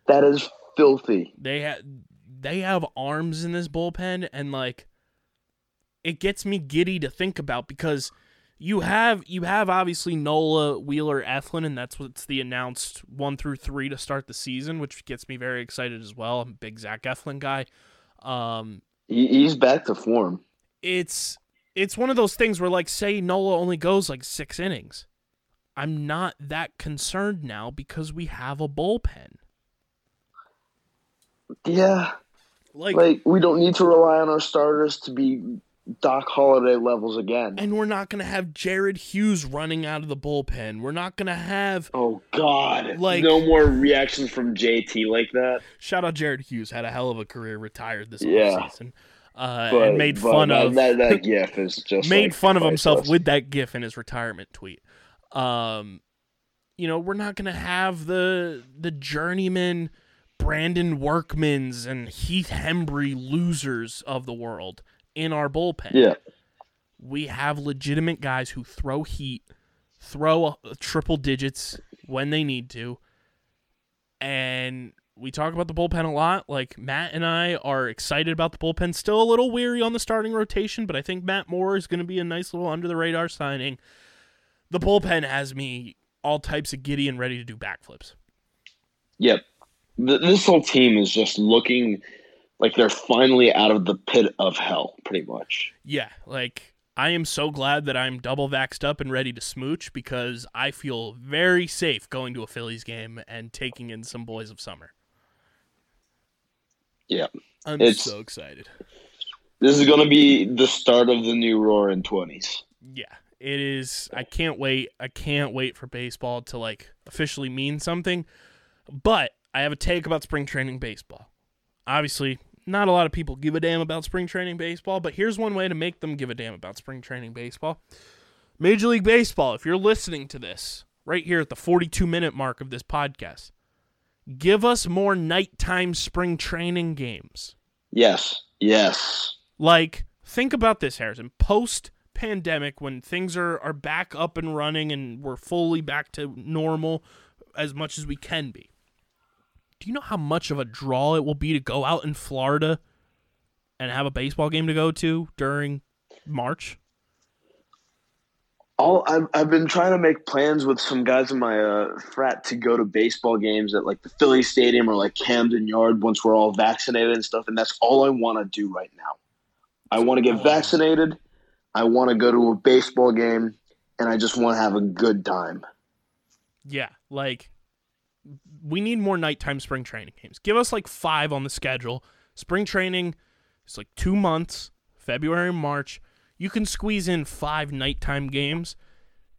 That is filthy. They have they have arms in this bullpen, and like it gets me giddy to think about because you have you have obviously Nola, Wheeler, Eflin, and that's what's the announced one through three to start the season, which gets me very excited as well. I'm a big Zach Eflin guy. Um, He, he's back to form. it's it's one of those things where like say Nola only goes like six innings. I'm not that concerned now because we have a bullpen. Yeah, Like, like we don't need to rely on our starters to be Doc Halladay levels again. and we're not gonna have Jared Hughes running out of the bullpen. We're not gonna have Oh God! Like- no more reactions from JT like that. shout out Jared Hughes had a hell of a career, retired this Yeah. offseason, uh, But, and made fun that, of that. That gif is just made like, fun of himself priceless. with that gif in his retirement tweet. Um, you know, we're not gonna have the the journeyman Brandon Workmans and Heath Hembree losers of the world in our bullpen. Yeah, we have legitimate guys who throw heat, throw uh, triple digits when they need to. And we talk about the bullpen a lot. Like Matt and I are excited about the bullpen. Still a little weary on the starting rotation, but I think Matt Moore is going to be a nice little under the radar signing. The bullpen has me all types of giddy and ready to do backflips. yep. Th- This whole team is just looking like they're finally out of the pit of hell, pretty much. Yeah, like I am so glad that I'm double vaxxed up and ready to smooch because I feel very safe going to a Phillies game and taking in some boys of summer. Yeah, I'm It's- so excited. this is going to be the start of the new roar in Twenties. Yeah, it is. I can't wait. I can't wait for baseball to like officially mean something. But I have a take about spring training baseball. Obviously, not a lot of people give a damn about spring training baseball, but here's one way to make them give a damn about spring training baseball. Major League Baseball, if you're listening to this right here at the 42 minute mark of this podcast, give us more nighttime spring training games. Yes, yes. Like, think about this, Harrison. Post pandemic, when things are, are back up and running and we're fully back to normal as much as we can be. Do you know how much of a draw it will be to go out in Florida and have a baseball game to go to during March? All I've, I've been trying to make plans with some guys in my uh, frat to go to baseball games at like the Philly Stadium or like Camden Yard once we're all vaccinated and stuff, and that's all I want to do right now. I want to get vaccinated. I want to go to a baseball game, and I just want to have a good time. Yeah, like we need more nighttime spring training games. Give us like five on the schedule Spring training is like two months, February and March. You can squeeze in five nighttime games.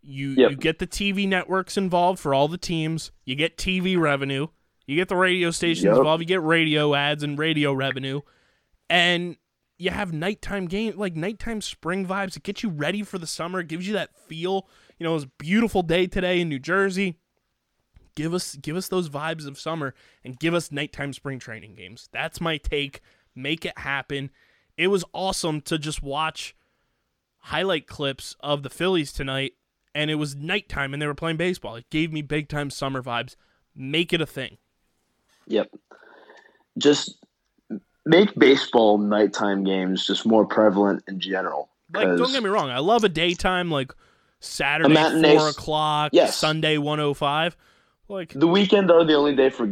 You Yep. you get the TV networks involved for all the teams. You get TV revenue. You get the radio stations Yep. involved. You get radio ads and radio revenue, and you have nighttime game like nighttime spring vibes. It gets you ready for the summer. It gives you that feel. You know, it was a beautiful day today in New Jersey. Give us give us those vibes of summer and give us nighttime spring training games. That's my take. Make it happen. It was awesome to just watch highlight clips of the Phillies tonight, and it was nighttime and they were playing baseball. It gave me big time summer vibes. Make it a thing. Yep. Just make baseball nighttime games just more prevalent in general. Like, don't get me wrong, I love a daytime like Saturday four o'clock, Yes. Sunday one oh five. Like The weekend are the only day for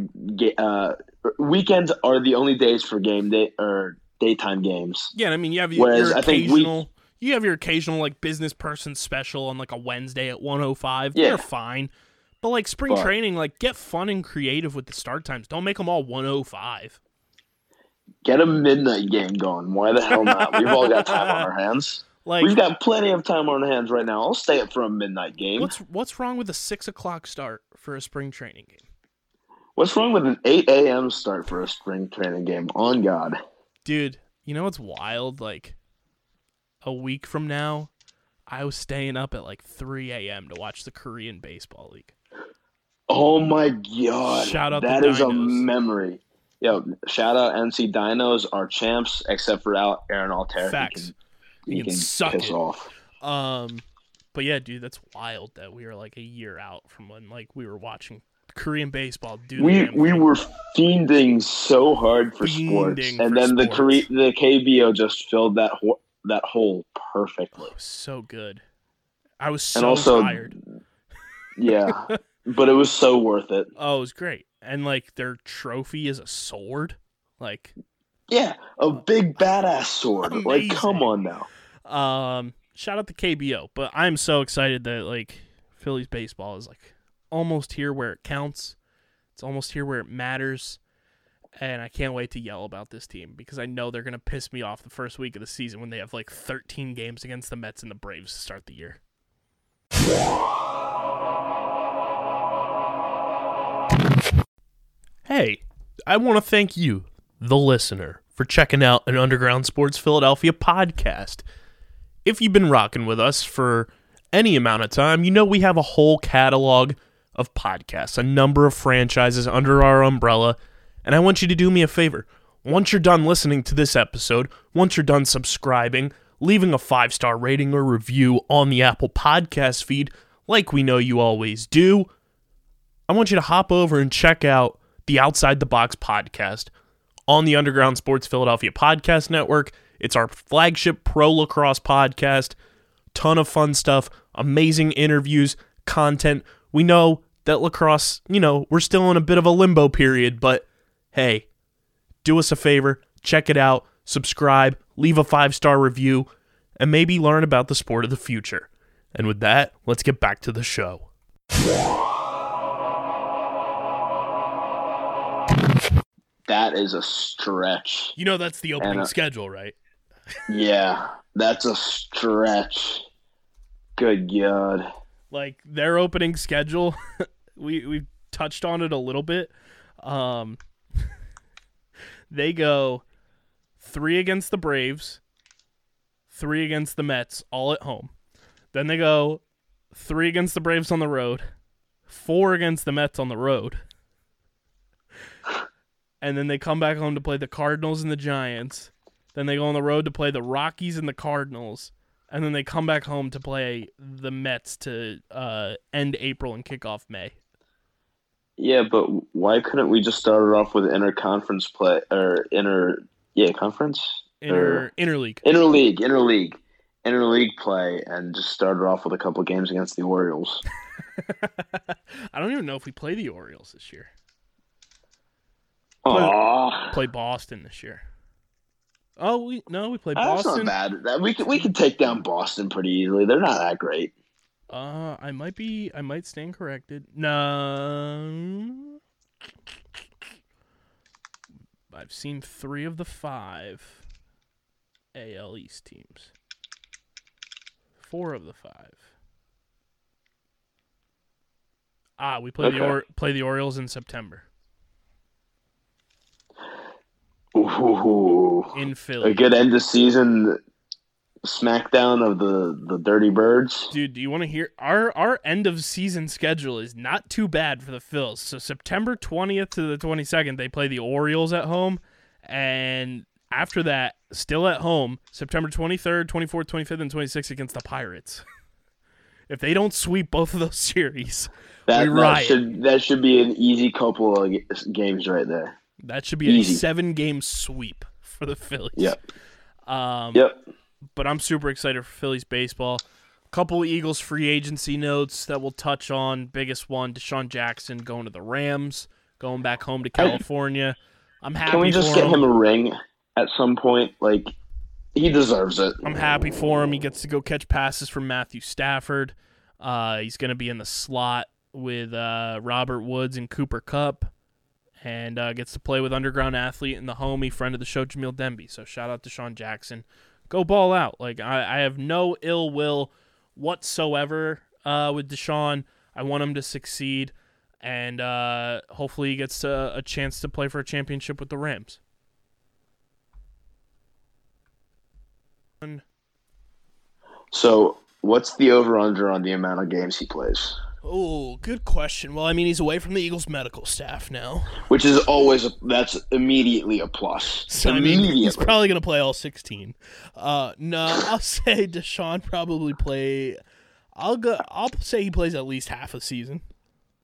uh, weekends are the only days for game day or daytime games. yeah, I mean you have your, Whereas your think we- occasional you have your occasional like business person special on like a Wednesday at one oh five. Yeah. They're fine. But like spring But- training, like get fun and creative with the start times. Don't make them all one oh five. Get a midnight game going. Why the hell not? We've all got time on our hands. Like We've got plenty of time on our hands right now. I'll stay up for a midnight game. what's what's wrong with a six o'clock start for a spring training game? What's wrong with an 8 a.m. start for a spring training game? On God. Dude, you know what's wild? Like a week from now, I was staying up at like 3 a.m. to watch the Korean Baseball League. Oh my God. Shout out That the is a memory. Yo, shout out NC Dinos, our champs, except for Al- Aaron Altherr. He Facts. can- He He can can suck piss it. off. Um, but yeah, dude, that's wild that we were like a year out from when like we were watching Korean baseball. dude. We we thing. were fiending so hard for sports, Fiending and for then the. Kore- the KBO just filled that ho- that hole perfectly. Was so good. I was and so also, tired. yeah, but it was so worth it. Oh, it was great. And like their trophy is a sword. Like Yeah, a big badass sword. Like, come on now. Um, shout out to KBO, but I'm so excited that like Phillies baseball is like almost here where it counts. It's almost here where it matters, and I can't wait to yell about this team because I know they're gonna piss me off the first week of the season when they have like 13 games against the Mets and the Braves to start the year. Hey, I want to thank you, the listener, for checking out an Underground Sports Philadelphia podcast. If you've been rocking with us for any amount of time, you know we have a whole catalog of podcasts, a number of franchises under our umbrella, and I want you to do me a favor. Once you're done listening to this episode, once you're done subscribing, leaving a five star rating or review on the Apple Podcast feed, like we know you always do, I want you to hop over and check out the Outside the Box podcast on the Underground Sports Philadelphia Podcast Network. It's our flagship pro lacrosse podcast. Ton of fun stuff, amazing interviews, content. We know that lacrosse, you know, we're still in a bit of a limbo period, but hey, do us a favor, check it out, subscribe, leave a five star review, and maybe learn about the sport of the future. And with that, let's get back to the show. That is a stretch. You know that's the opening And, uh, schedule, right? Yeah, that's a stretch. Good God. Like their opening schedule, we we touched on it a little bit. Um, they go three against the Braves, three against the Mets, all at home. Then they go three against the Braves on the road, four against the Mets on the road. And then they come back home to play the Cardinals and the Giants. Then they go on the road to play the Rockies and the Cardinals. And then they come back home to play the Mets to uh, end April and kick off May. Yeah, but why couldn't we just start it off with interconference play or inter? Yeah, conference. Inter interleague. Interleague, interleague, interleague play, and just start it off with a couple games against the Orioles. I don't even know if we play the Orioles this year. Aw, Play Boston this year. Oh, we no, we play that's Boston. not bad. We could we could take down Boston pretty easily. They're not that great. Uh, I might be. I might stand corrected. No, I've seen three of the five AL East teams. Four of the five. Ah, we play the or- play the Orioles in September Ooh, in Philly. a good end of season smackdown of the the Dirty Birds. Dude, do you want to hear our our end of season schedule is not too bad for the Phils. So September 20th to the 22nd they play the Orioles at home and after that still at home September 23rd, 24th, 25th and 26th against the Pirates. if they don't sweep both of those series, That, that should that should be an easy couple of games right there. That should be Easy. a 7 game sweep for the Phillies. Yep. Um Yep. but I'm super excited for Phillies baseball. A Couple Eagles free agency notes that we'll touch on. Biggest one, DeSean Jackson going to the Rams, going back home to California. I'm happy Can we just get him. him a ring at some point? Like he deserves it. I'm happy for him. He gets to go catch passes from Matthew Stafford. Uh, he's going to be in the slot with uh, Robert Woods and Cooper Kupp, and uh, gets to play with underground athlete and the homie friend of the show, Jamil Demby. So shout out to Sean Jackson. Go ball out. Like I, I have no ill will whatsoever uh, with DeSean. I want him to succeed, and uh, hopefully he gets a, a chance to play for a championship with the Rams. So what's the over under on the amount of games he plays? Oh, good question. Well, I mean, he's away from the Eagles medical staff now. Which is always a, that's immediately a plus. So, I mean, he's probably going to play all 16. Uh, no, I'll say DeSean probably play. I'll go. I'll say he plays at least half a season.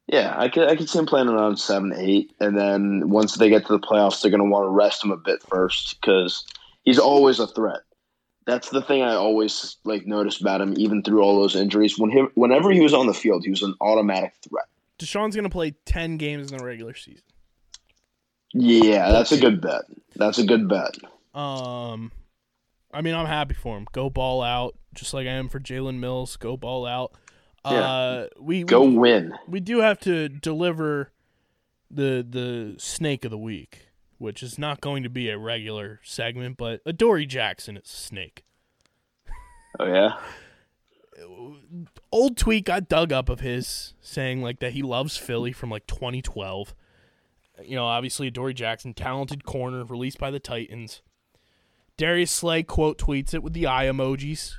yeah, I could I could see him playing around seven, eight, and then once they get to the playoffs, they're going to want to rest him a bit first because he's always a threat. That's the thing I always like noticed about him, even through all those injuries. When him, whenever he was on the field, he was an automatic threat. DeSean's going to play 10 games in the regular season. Yeah, that's a good bet. That's a good bet. Um, I mean, I'm happy for him. Go ball out, just like I am for Jalen Mills. Go ball out. Uh, we we- Go win. we do have to deliver the the snake of the week, which is not going to be a regular segment, but Adoree Jackson is a snake. Oh yeah. Old tweet got dug up of his saying like that he loves Philly from like 2012. You know, obviously Adoree Jackson, talented corner, released by the Titans. Darius Slay quote tweets it with the eye emojis.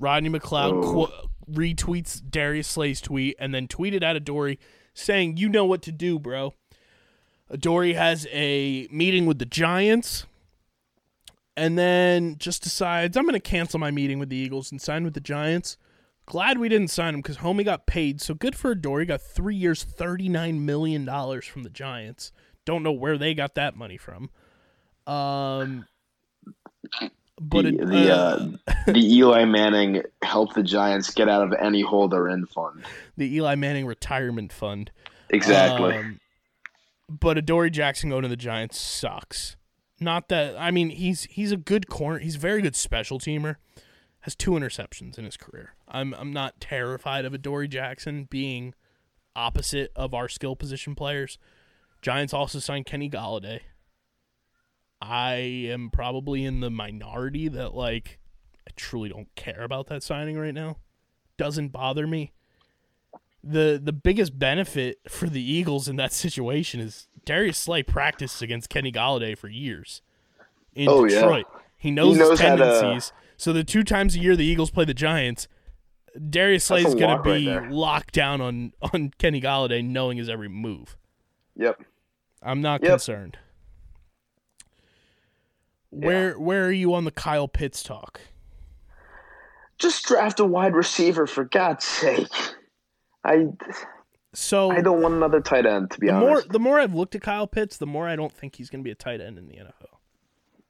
Rodney McLeod Oh. qu- retweets Darius Slay's tweet and then tweeted at Adoree saying, "You know what to do, bro." Adoree has a meeting with the Giants and then just decides, "I'm going to cancel my meeting with the Eagles and sign with the Giants." Glad we didn't sign him because Homie got paid. So good for. He got three years, $39 million from the Giants. Don't know where they got that money from. Um, but the, it, the, uh, uh, the Eli Manning help the Giants get out of any hole they're in fund. the Eli Manning retirement fund. Exactly. Um, but Adoree Jackson going to the Giants sucks. Not that I mean he's he's a good corner. He's a very good special teamer. Has two interceptions in his career. I'm I'm not terrified of Adoree Jackson being opposite of our skill position players. Giants also signed Kenny Golladay. I am probably in the minority that like I truly don't care about that signing right now. Doesn't bother me the the biggest benefit for the Eagles in that situation is Darius Slay practiced against Kenny Golladay for years in Oh, yeah. Detroit. He knows, He knows his how to- tendencies. So the two times a year the Eagles play the Giants, Darius Slay is going to lot right be locked down on on Kenny Golladay, knowing his every move. yep. I'm not Yep. concerned. Where where are you on the Kyle Pitts talk? Just draft a wide receiver for God's sake. I So I don't want another tight end to be the more the more I've looked at Kyle Pitts, the more I don't think he's going to be a tight end in the NFL.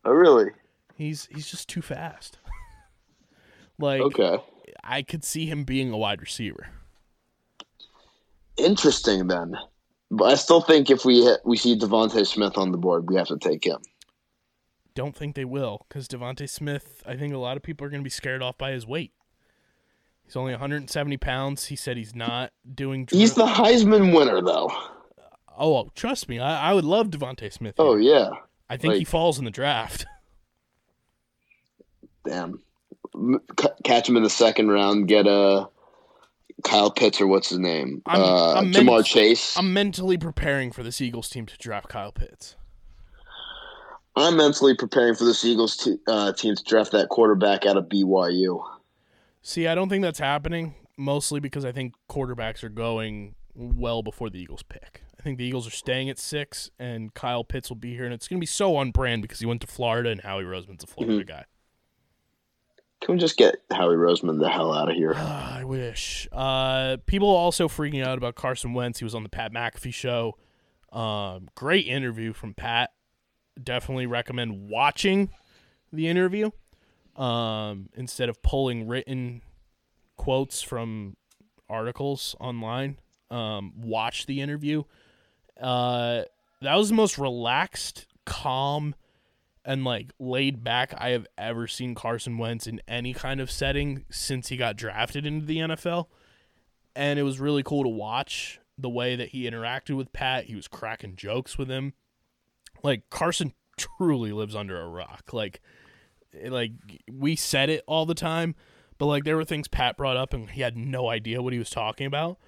oh really? He's he's just too fast. like Okay. I could see him being a wide receiver. Interesting then. But I still think if we we see DeVonta Smith on the board, we have to take him. Don't think they will because DeVonta Smith. I think a lot of people are going to be scared off by his weight. He's only 170 pounds. He said he's not doing. He's the Heisman winner though. oh, trust me, I, I would love DeVonta Smith. Oh yeah. I think he falls in the draft. Damn. C- Catch him in the second round. Get a Kyle Pitts or what's his name? I'm- uh, I'm Jamar meant- Chase. I'm, I'm mentally preparing for this Eagles team to draft Kyle Pitts. I'm mentally preparing for this Eagles t- uh, team to draft that quarterback out of BYU. See, I don't think that's happening, mostly because I think quarterbacks are going well before the Eagles pick. I think the Eagles are staying at six, and Kyle Pitts will be here, and it's going to be so on brand because he went to Florida, and Howie Roseman's a Florida Mhm. guy. Can we just get Howie Roseman the hell out of here? Ah, I wish. Uh, people also freaking out about Carson Wentz. He was on the Pat McAfee show. Um, great interview from Pat. Definitely recommend watching the interview um, instead of pulling written quotes from articles online. Um, watch the interview. Uh, that was the most relaxed, calm, and like laid back I have ever seen Carson Wentz in any kind of setting since he got drafted into the NFL. And it was really cool to watch the way that he interacted with Pat. He was cracking jokes with him. Like Carson truly lives under a rock. Like like we said it all the time, but like there were things Pat brought up and he had no idea what he was talking about.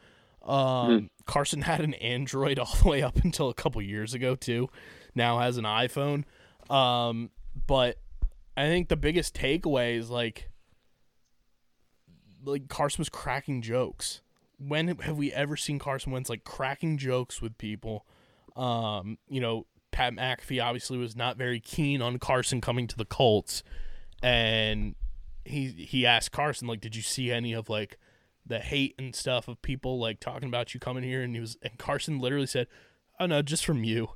Um, Carson had an Android all the way up until a couple years ago too. Now has an iPhone. Um, but I think the biggest takeaway is like like Carson was cracking jokes. When have we ever seen Carson Wentz like cracking jokes with people? Um, you know, Pat McAfee obviously was not very keen on Carson coming to the Colts, and he he asked Carson like, "Did you see any of like the hate and stuff of people like talking about you coming here?" And he was and Carson literally said, "Oh no, just from you."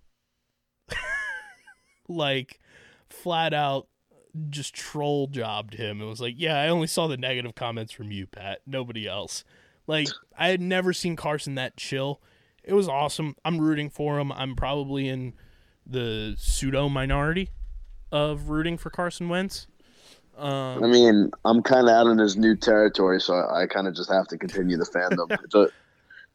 like flat out just troll jobbed him. It was like, "Yeah, I only saw the negative comments from you, Pat. Nobody else." Like I had never seen Carson that chill. It was awesome. I'm rooting for him. I'm probably in the pseudo minority of rooting for Carson Wentz. Um, I mean, I'm kind of out in his new territory, so I, I kind of just have to continue the fandom. A-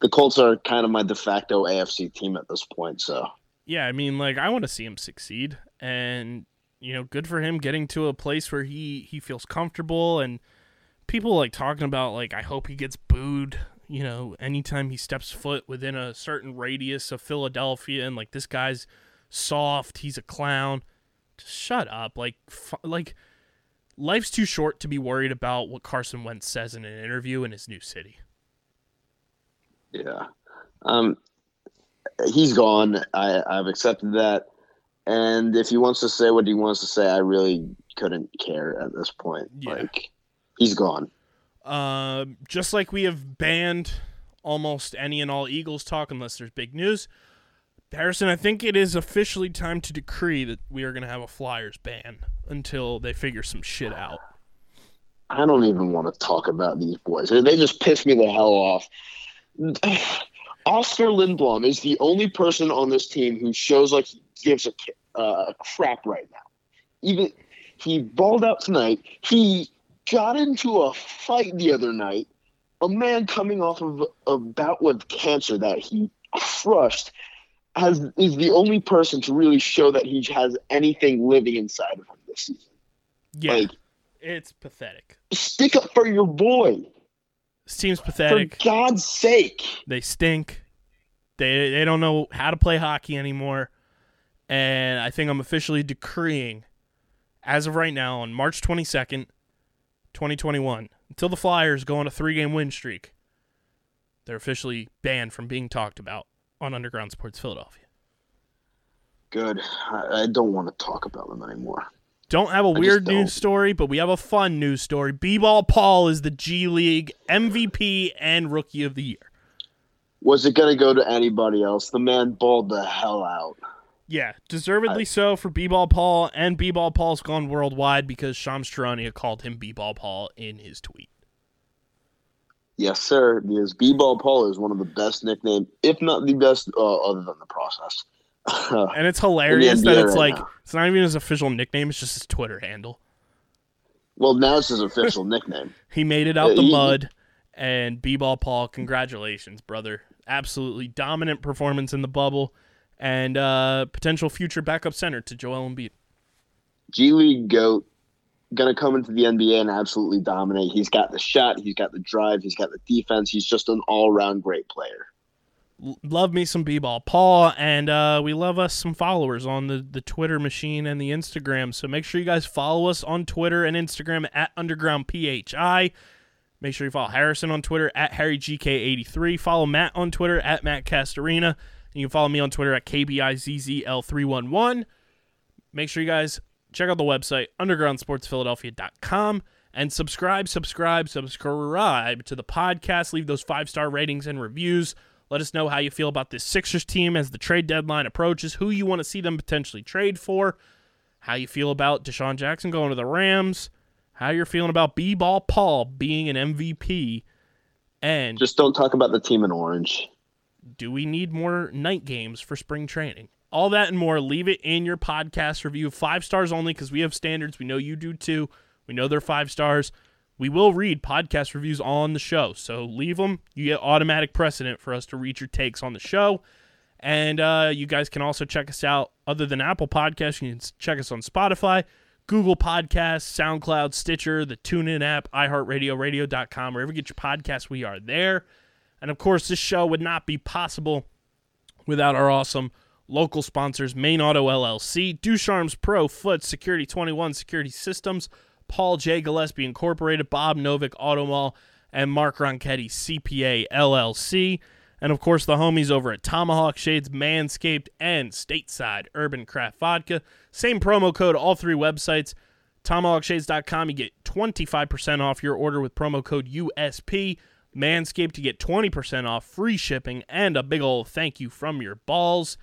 the Colts are kind of my de facto AFC team at this point, so yeah, I mean, like I want to see him succeed, and you know, good for him getting to a place where he he feels comfortable, and people like talking about like I hope he gets booed. You know, anytime he steps foot within a certain radius of Philadelphia, and like this guy's soft, he's a clown. Just shut up, like fu- like life's too short to be worried about what Carson Wentz says in an interview in his new city. yeah. Um, he's gone. I, I've accepted that, and if he wants to say what he wants to say, I really couldn't care at this point. Yeah. Like, he's gone. Um, just like we have banned almost any and all Eagles talk unless there's big news. Harrison, I think it is officially time to decree that we are going to have a Flyers ban until they figure some shit out. I don't even want to talk about these boys. They just piss me the hell off. Oskar Lindblom is the only person on this team who shows like he gives a uh, crap right now. Even he balled out tonight. He got into a fight the other night. A man coming off of a bout with cancer that he crushed has is the only person to really show that he has anything living inside of him this season. Yeah, Like, it's pathetic. stick up for your boy. This team's pathetic. For. God's sake. They stink. They they don't know how to play hockey anymore. And I think I'm officially decreeing as of right now on March 22nd, 2021, until the Flyers go on a 3-game win streak. They're officially banned from being talked about on Underground Sports Philadelphia. Good. I, I don't want to talk about them anymore. Don't have a weird news story, but we have a fun news story. B-Ball Paul is the G League MVP and Rookie of the Year. Was it going to go to anybody else? The man balled the hell out. Yeah, deservedly so for B-Ball Paul, and B-Ball Paul's gone worldwide because Shams Charania called him B-Ball Paul in his tweet. Yes, sir. Because B-Ball Paul is one of the best nicknames, if not the best, uh, other than the process. And it's hilarious that it's right like now. it's not even his official nickname; it's just his Twitter handle. well, now it's his official nickname. He made it out Yeah, the he- mud, and B-Ball Paul, congratulations, brother! Absolutely dominant performance in the bubble, and uh, potential future backup center to Joel Embiid. G League goat gonna come into the NBA and absolutely dominate. He's got the shot, he's got the drive, he's got the defense. He's just an all round great player. Love me some b-ball paul and uh, we love us some followers on the, the twitter machine and the instagram so make sure you guys follow us on twitter and instagram at underground phi make sure you follow harrison on twitter at harrygk83 follow matt on twitter at matt castorina you can follow me on twitter at kbizzl311 make sure you guys check out the website undergroundsportsphiladelphia.com and subscribe subscribe subscribe to the podcast leave those five star ratings and reviews let us know how you feel about this Sixers team as the trade deadline approaches, who you want to see them potentially trade for, how you feel about DeSean Jackson going to the Rams, how you're feeling about B Ball Paul being an MVP, and Just don't talk about the team in orange. do we need more night games for spring training? All that and more, leave it in your podcast review. Five stars only because we have standards. We know you do too. We know they're five stars. We will read podcast reviews on the show. So leave them. You get automatic precedent for us to read your takes on the show. And uh, you guys can also check us out other than Apple Podcasts. You can check us on Spotify, Google Podcasts, SoundCloud, Stitcher, the TuneIn app, iHeartRadio, radio.com. Wherever you get your podcasts, we are there. And of course, this show would not be possible without our awesome local sponsors Main Auto LLC, Ducharme's Pro Foot Security 21 Security Systems, Paul J. Gillespie Incorporated, Bob Novick Auto Mall, and Mark Ronchetti CPA LLC. And of course, the homies over at Tomahawk Shades, Manscaped, and Stateside Urban Craft Vodka. Same promo code, all three websites. TomahawkShades.com, you get 25% off your order with promo code USP. Manscaped, you get 20% off free shipping and a big old thank you from your balls.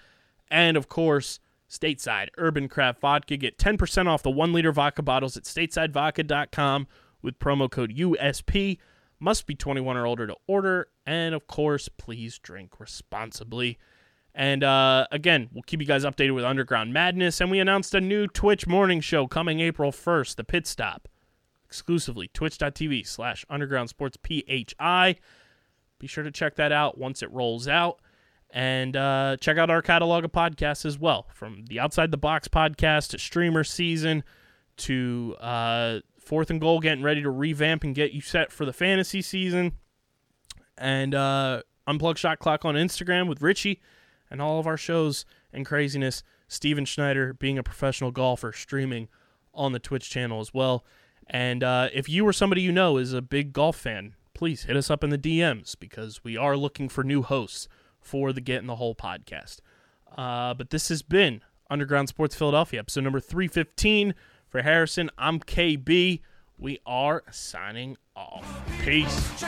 And of course, Stateside Urban Craft Vodka. Get 10% off the one liter vodka bottles at statesidevodka.com with promo code USP. Must be 21 or older to order. And of course, please drink responsibly. And uh, again, we'll keep you guys updated with Underground Madness. And we announced a new Twitch morning show coming April 1st, The Pit Stop, exclusively twitch.tv slash underground sports PHI. Be sure to check that out once it rolls out. And uh, check out our catalog of podcasts as well, from the Outside the Box podcast to Streamer Season to uh, Fourth and Goal, getting ready to revamp and get you set for the fantasy season. And uh, Unplug Shot Clock on Instagram with Richie and all of our shows and craziness. Steven Schneider being a professional golfer, streaming on the Twitch channel as well. And uh, if you or somebody you know is a big golf fan, please hit us up in the DMs because we are looking for new hosts for the Get in the Hole podcast. Uh, but this has been Underground Sports Philadelphia, episode number 315. For Harrison, I'm KB. We are signing off. Peace.